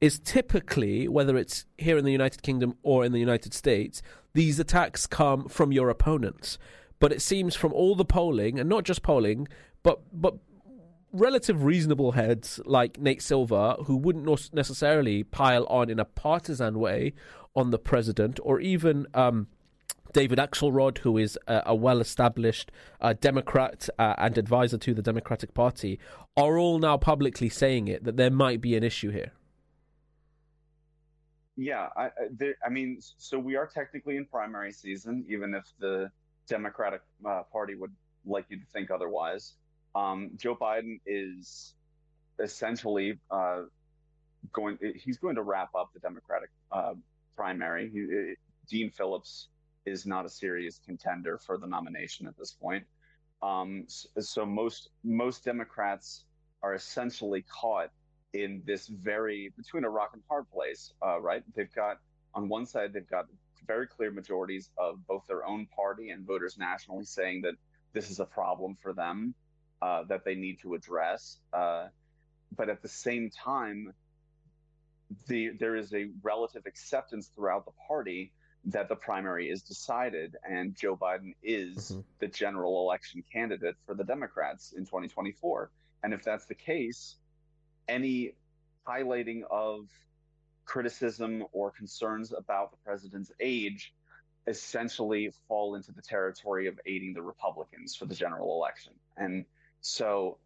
is typically whether it's here in the United Kingdom or in the United States, these attacks come from your opponents. But it seems from all the polling, and not just polling, but but relative reasonable heads like Nate Silver, who wouldn't necessarily pile on in a partisan way on the president, or even um, David Axelrod, who is a, a well established uh, Democrat uh, and advisor to the Democratic Party, are all now publicly saying it that there might be an issue here. Yeah, I, there, I mean, so we are technically in primary season, even if the Democratic uh, Party would like you to think otherwise. Um, Joe Biden is essentially uh, going. He's going to wrap up the Democratic uh, primary. He, Dean Phillips is not a serious contender for the nomination at this point. Um, so, most most Democrats are essentially caught in this very between a rock and hard place, uh, right? They've got on one side they've got very clear majorities of both their own party and voters nationally saying that this is a problem for them uh, that they need to address. Uh, but at the same time, the, there is a relative acceptance throughout the party that the primary is decided and Joe Biden is mm-hmm. the general election candidate for the Democrats in 2024. And if that's the case, any highlighting of criticism or concerns about the president's age essentially fall into the territory of aiding the Republicans for the general election. And so,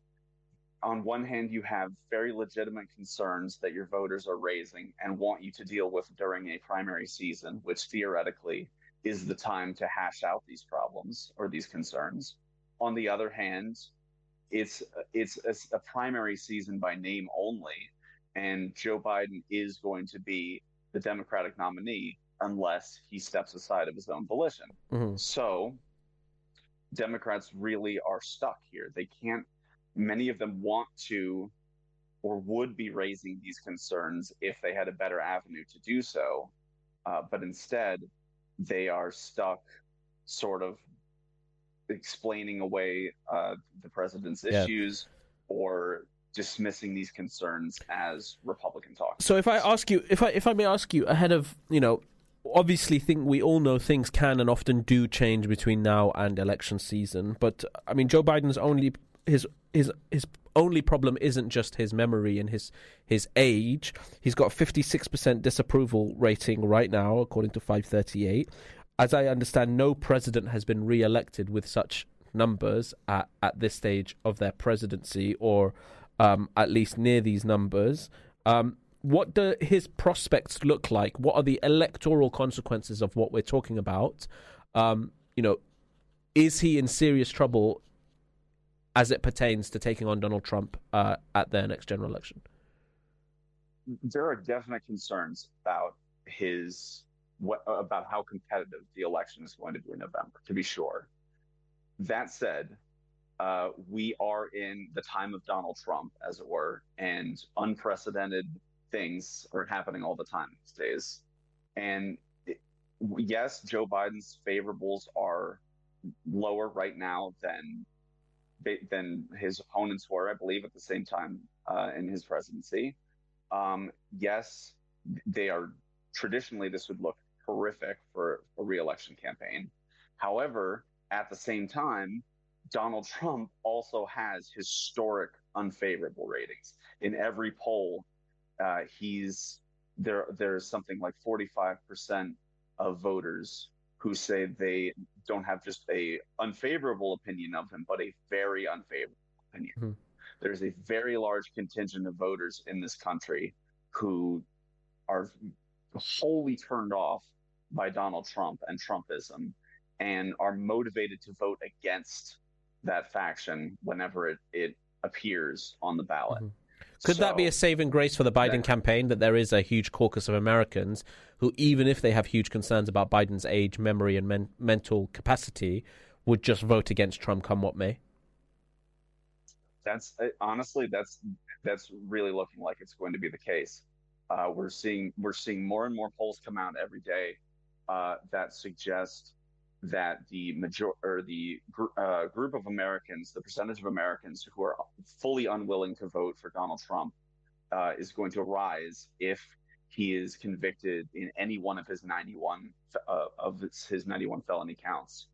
on one hand, you have very legitimate concerns that your voters are raising and want you to deal with during a primary season, which theoretically is the time to hash out these problems or these concerns. On the other hand, it's it's a, a primary season by name only, and Joe Biden is going to be the Democratic nominee unless he steps aside of his own volition. Mm-hmm. So Democrats really are stuck here. They can't, many of them want to or would be raising these concerns if they had a better avenue to do so. Uh, but instead, they are stuck sort of explaining away uh, the president's yeah. issues or dismissing these concerns as Republican talk. So if I ask you, if I if I may ask you ahead of you know, obviously think we all know things can and often do change between now and election season, but I mean Joe Biden's only his his his only problem isn't just his memory and his his age. He's got 56% disapproval rating right now according to 538 as I understand, no president has been re-elected with such numbers at, at this stage of their presidency or um, at least near these numbers. Um, what do his prospects look like? What are the electoral consequences of what we're talking about? Um, you know, is he in serious trouble as it pertains to taking on Donald Trump uh, at their next general election? There are definite concerns about his what about how competitive the election is going to be in November. To be sure, that said, uh, we are in the time of Donald Trump, as it were, and unprecedented things are happening all the time these days. And it, yes, Joe Biden's favorables are lower right now than than his opponents were, I believe, at the same time uh, in his presidency. Um, yes, they are traditionally this would look horrific for a reelection campaign. However, at the same time, Donald Trump also has historic unfavorable ratings. In every poll, uh, he's there. There's something like 45% of voters who say they don't have just a unfavorable opinion of him, but a very unfavorable opinion. Mm-hmm. There's a very large contingent of voters in this country who are wholly turned off by Donald Trump and Trumpism and are motivated to vote against that faction whenever it, it appears on the ballot. Mm-hmm. Could so, that be a saving grace for the Biden that, campaign that there is a huge caucus of Americans who, even if they have huge concerns about Biden's age, memory, and men- mental capacity, would just vote against Trump come what may? That's uh, honestly that's that's really looking like it's going to be the case. Uh, we're seeing we're seeing more and more polls come out every day uh, that suggest that the major or the gr- uh, group of Americans, the percentage of Americans who are fully unwilling to vote for Donald Trump, uh, is going to rise if he is convicted in any one of his 91 uh, of his 91 felony counts.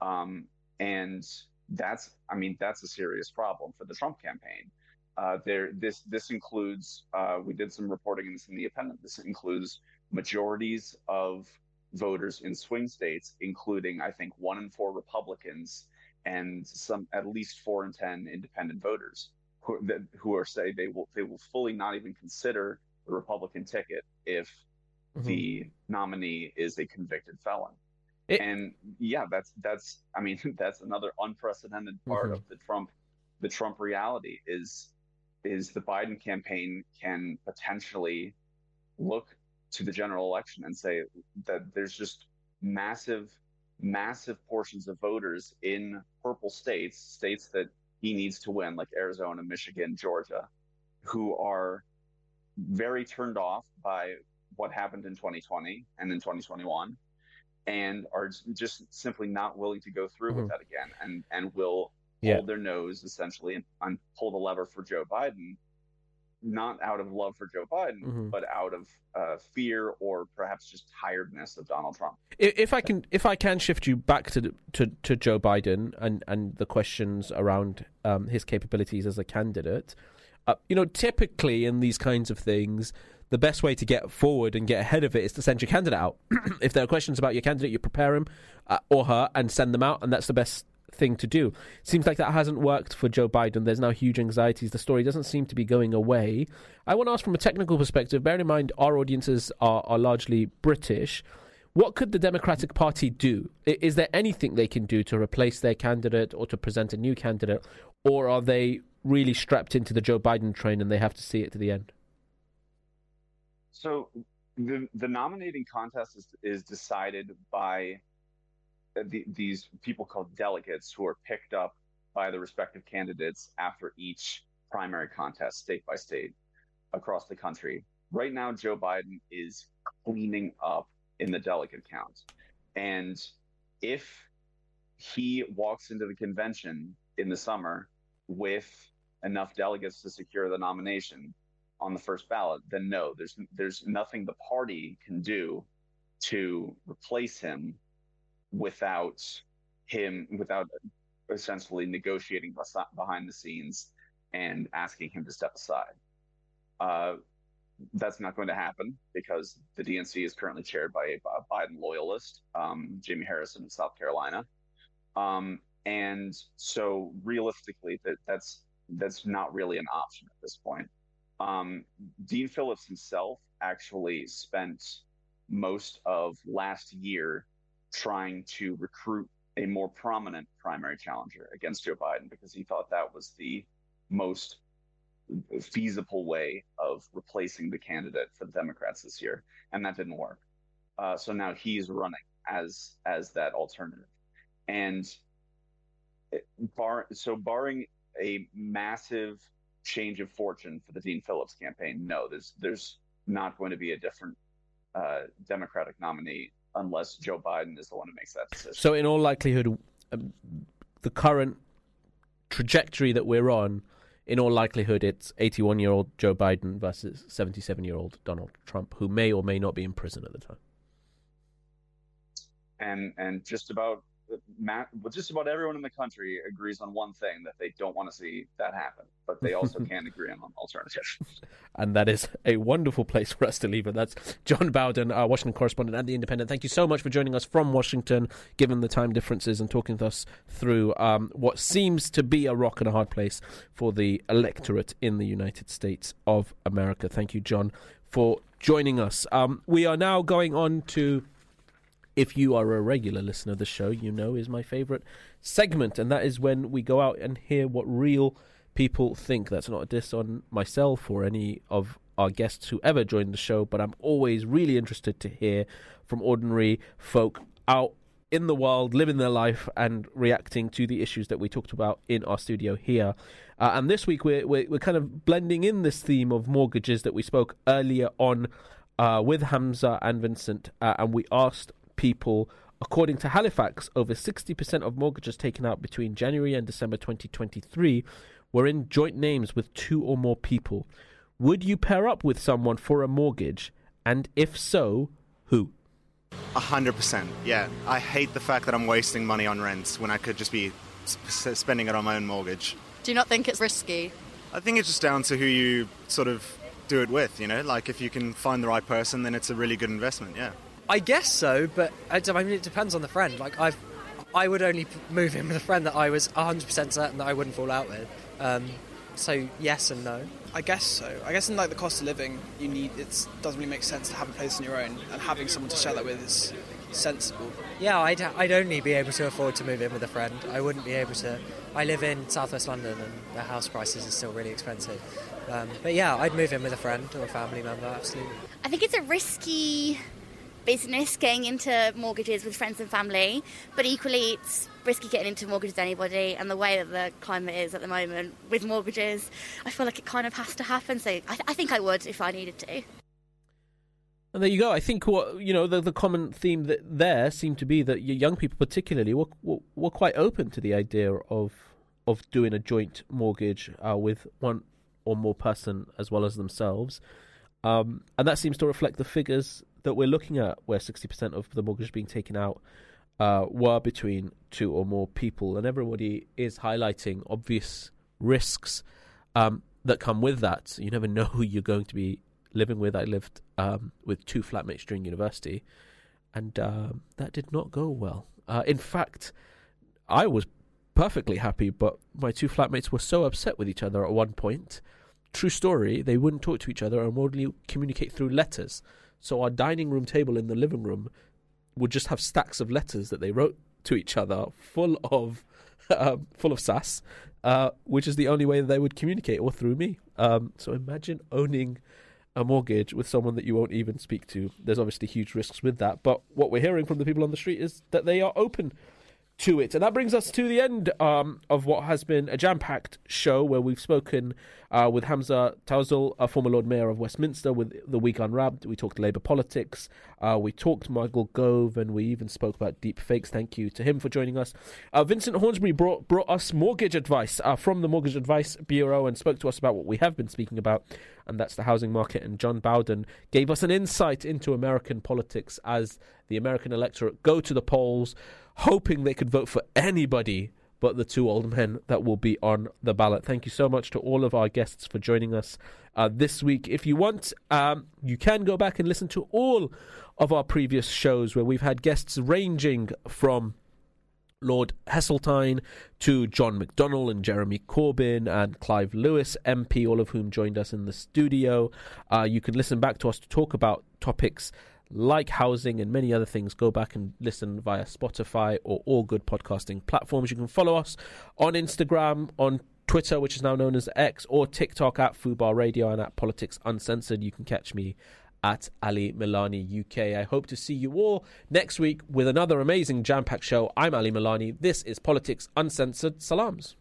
Um, and that's, I mean, that's a serious problem for the Trump campaign. Uh, there, this this includes. Uh, we did some reporting in this in the appendix. This includes majorities of voters in swing states, including I think one in four Republicans and some at least four in ten independent voters who who are say they will they will fully not even consider the Republican ticket if mm-hmm. the nominee is a convicted felon. It, and yeah, that's that's I mean <laughs> that's another unprecedented part mm-hmm. of the Trump the Trump reality is is the Biden campaign can potentially look to the general election and say that there's just massive, massive portions of voters in purple states, states that he needs to win, like Arizona, Michigan, Georgia, who are very turned off by what happened in 2020 and in 2021 and are just simply not willing to go through mm-hmm. with that again and and will yeah. hold their nose essentially and, and pull the lever for Joe Biden not out of love for Joe Biden, mm-hmm. but out of uh, fear or perhaps just tiredness of Donald Trump. If I can, if I can shift you back to to, to Joe Biden and and the questions around um, his capabilities as a candidate, uh, you know, typically in these kinds of things. The best way to get forward and get ahead of it is to send your candidate out. <clears throat> if there are questions about your candidate, you prepare him uh, or her and send them out, and that's the best thing to do. Seems like that hasn't worked for Joe Biden. There's now huge anxieties. The story doesn't seem to be going away. I want to ask from a technical perspective, bear in mind our audiences are, are largely British, what could the Democratic Party do? Is there anything they can do to replace their candidate or to present a new candidate? Or are they really strapped into the Joe Biden train and they have to see it to the end? So the the nominating contest is, is decided by the, these people called delegates who are picked up by the respective candidates after each primary contest, state by state, across the country. Right now, Joe Biden is cleaning up in the delegate count. And if he walks into the convention in the summer with enough delegates to secure the nomination on the first ballot, then no, there's there's nothing the party can do to replace him without him, without essentially negotiating behind the scenes and asking him to step aside. Uh, that's not going to happen because the DNC is currently chaired by a Biden loyalist, um, Jamie Harrison in South Carolina. Um, and so realistically, that that's that's not really an option at this point. Um, Dean Phillips himself actually spent most of last year trying to recruit a more prominent primary challenger against Joe Biden because he thought that was the most feasible way of replacing the candidate for the Democrats this year, and that didn't work. Uh, so now he's running as as that alternative, and bar so barring a massive change of fortune for the Dean Phillips campaign, no, there's there's not going to be a different uh, Democratic nominee unless Joe Biden is the one who makes that decision. So, in all likelihood, um, the current trajectory that we're on, in all likelihood, it's 81 year old Joe Biden versus 77 year old Donald Trump, who may or may not be in prison at the time. And and just about Matt, just about everyone in the country agrees on one thing that they don't want to see that happen, but they also <laughs> can't agree on an alternative. And that is a wonderful place for us to leave it. That's John Bowden, our Washington correspondent at The Independent. Thank you so much for joining us from Washington, given the time differences, and talking to us through um, what seems to be a rock and a hard place for the electorate in the United States of America. Thank you, John, for joining us. Um, we are now going on to if you are a regular listener of the show, you know is my favourite segment, and that is when we go out and hear what real people think. That's not a diss on myself or any of our guests who ever joined the show, but I'm always really interested to hear from ordinary folk out in the world, living their life and reacting to the issues that we talked about in our studio here. Uh, and this week we're, we're, we're kind of blending in this theme of mortgages that we spoke earlier on uh, with Hamza and Vincent, uh, and we asked people. According to Halifax, over 60% of mortgages taken out between January and December 2023 were in joint names with two or more people. Would you pair up with someone for a mortgage? And if so, who? A hundred percent. Yeah, I hate the fact that I'm wasting money on rent when I could just be sp- spending it on my own mortgage. Do you not think it's risky? I think it's just down to who you sort of do it with. You know, like if you can find the right person, then it's a really good investment. Yeah. I guess so, but I, mean, it depends on the friend. Like I've, I would only move in with a friend that I was 100% certain that I wouldn't fall out with. Um, so yes and no. I guess so. I guess in like the cost of living, you need it doesn't really make sense to have a place on your own, and having someone to share that with is sensible. Yeah, I'd I'd only be able to afford to move in with a friend. I wouldn't be able to. I live in southwest London, and the house prices are still really expensive. Um, but yeah, I'd move in with a friend or a family member. Absolutely. I think it's a risky business getting into mortgages with friends and family, but equally it's risky getting into mortgages with anybody. And the way that the climate is at the moment with mortgages, I feel like it kind of has to happen. So I, th- I think I would if I needed to. And there you go. I think what you know the the common theme that there seemed to be that young people, particularly, were were, were quite open to the idea of of doing a joint mortgage uh, with one or more person as well as themselves, um, and that seems to reflect the figures that we're looking at, where 60% of the mortgage being taken out uh, were between two or more people, and everybody is highlighting obvious risks um, that come with that. You never know who you're going to be living with. I lived um, with two flatmates during university, and uh, that did not go well. Uh, in fact, I was perfectly happy, but my two flatmates were so upset with each other at one point. True story, they wouldn't talk to each other and would only communicate through letters. So our dining room table in the living room would just have stacks of letters that they wrote to each other, full of uh, <laughs> full of sass, uh, which is the only way they would communicate, or through me. Um, so imagine owning a mortgage with someone that you won't even speak to. There's obviously huge risks with that, but what we're hearing from the people on the street is that they are open to it. And that brings us to the end um, of what has been a jam packed show where we've spoken uh, with Hamza Taouzzale, a former Lord Mayor of Westminster, with The Week Unwrapped. We talked Labour politics. Uh, we talked Michael Gove, and we even spoke about deep fakes. Thank you to him for joining us. Uh, Vincent Hornsby brought, brought us mortgage advice uh, from the Mortgage Advice Bureau and spoke to us about what we have been speaking about, and that's the housing market. And John Bowden gave us an insight into American politics as the American electorate go to the polls hoping they could vote for anybody but the two old men that will be on the ballot. Thank you so much to all of our guests for joining us uh, this week. If you want, um, you can go back and listen to all of our previous shows where we've had guests ranging from Lord Heseltine, to John McDonnell and Jeremy Corbyn and Clive Lewis, MP, all of whom joined us in the studio. Uh, you can listen back to us to talk about topics like housing and many other things. Go back and listen via Spotify or all good podcasting platforms. You can follow us on Instagram, on Twitter, which is now known as X, or TikTok at Fubar Radio and at Politics Uncensored. You can catch me at Ali Milani UK. I hope to see you all next week with another amazing jam packed show. I'm Ali Milani. This is Politics Uncensored. Salams.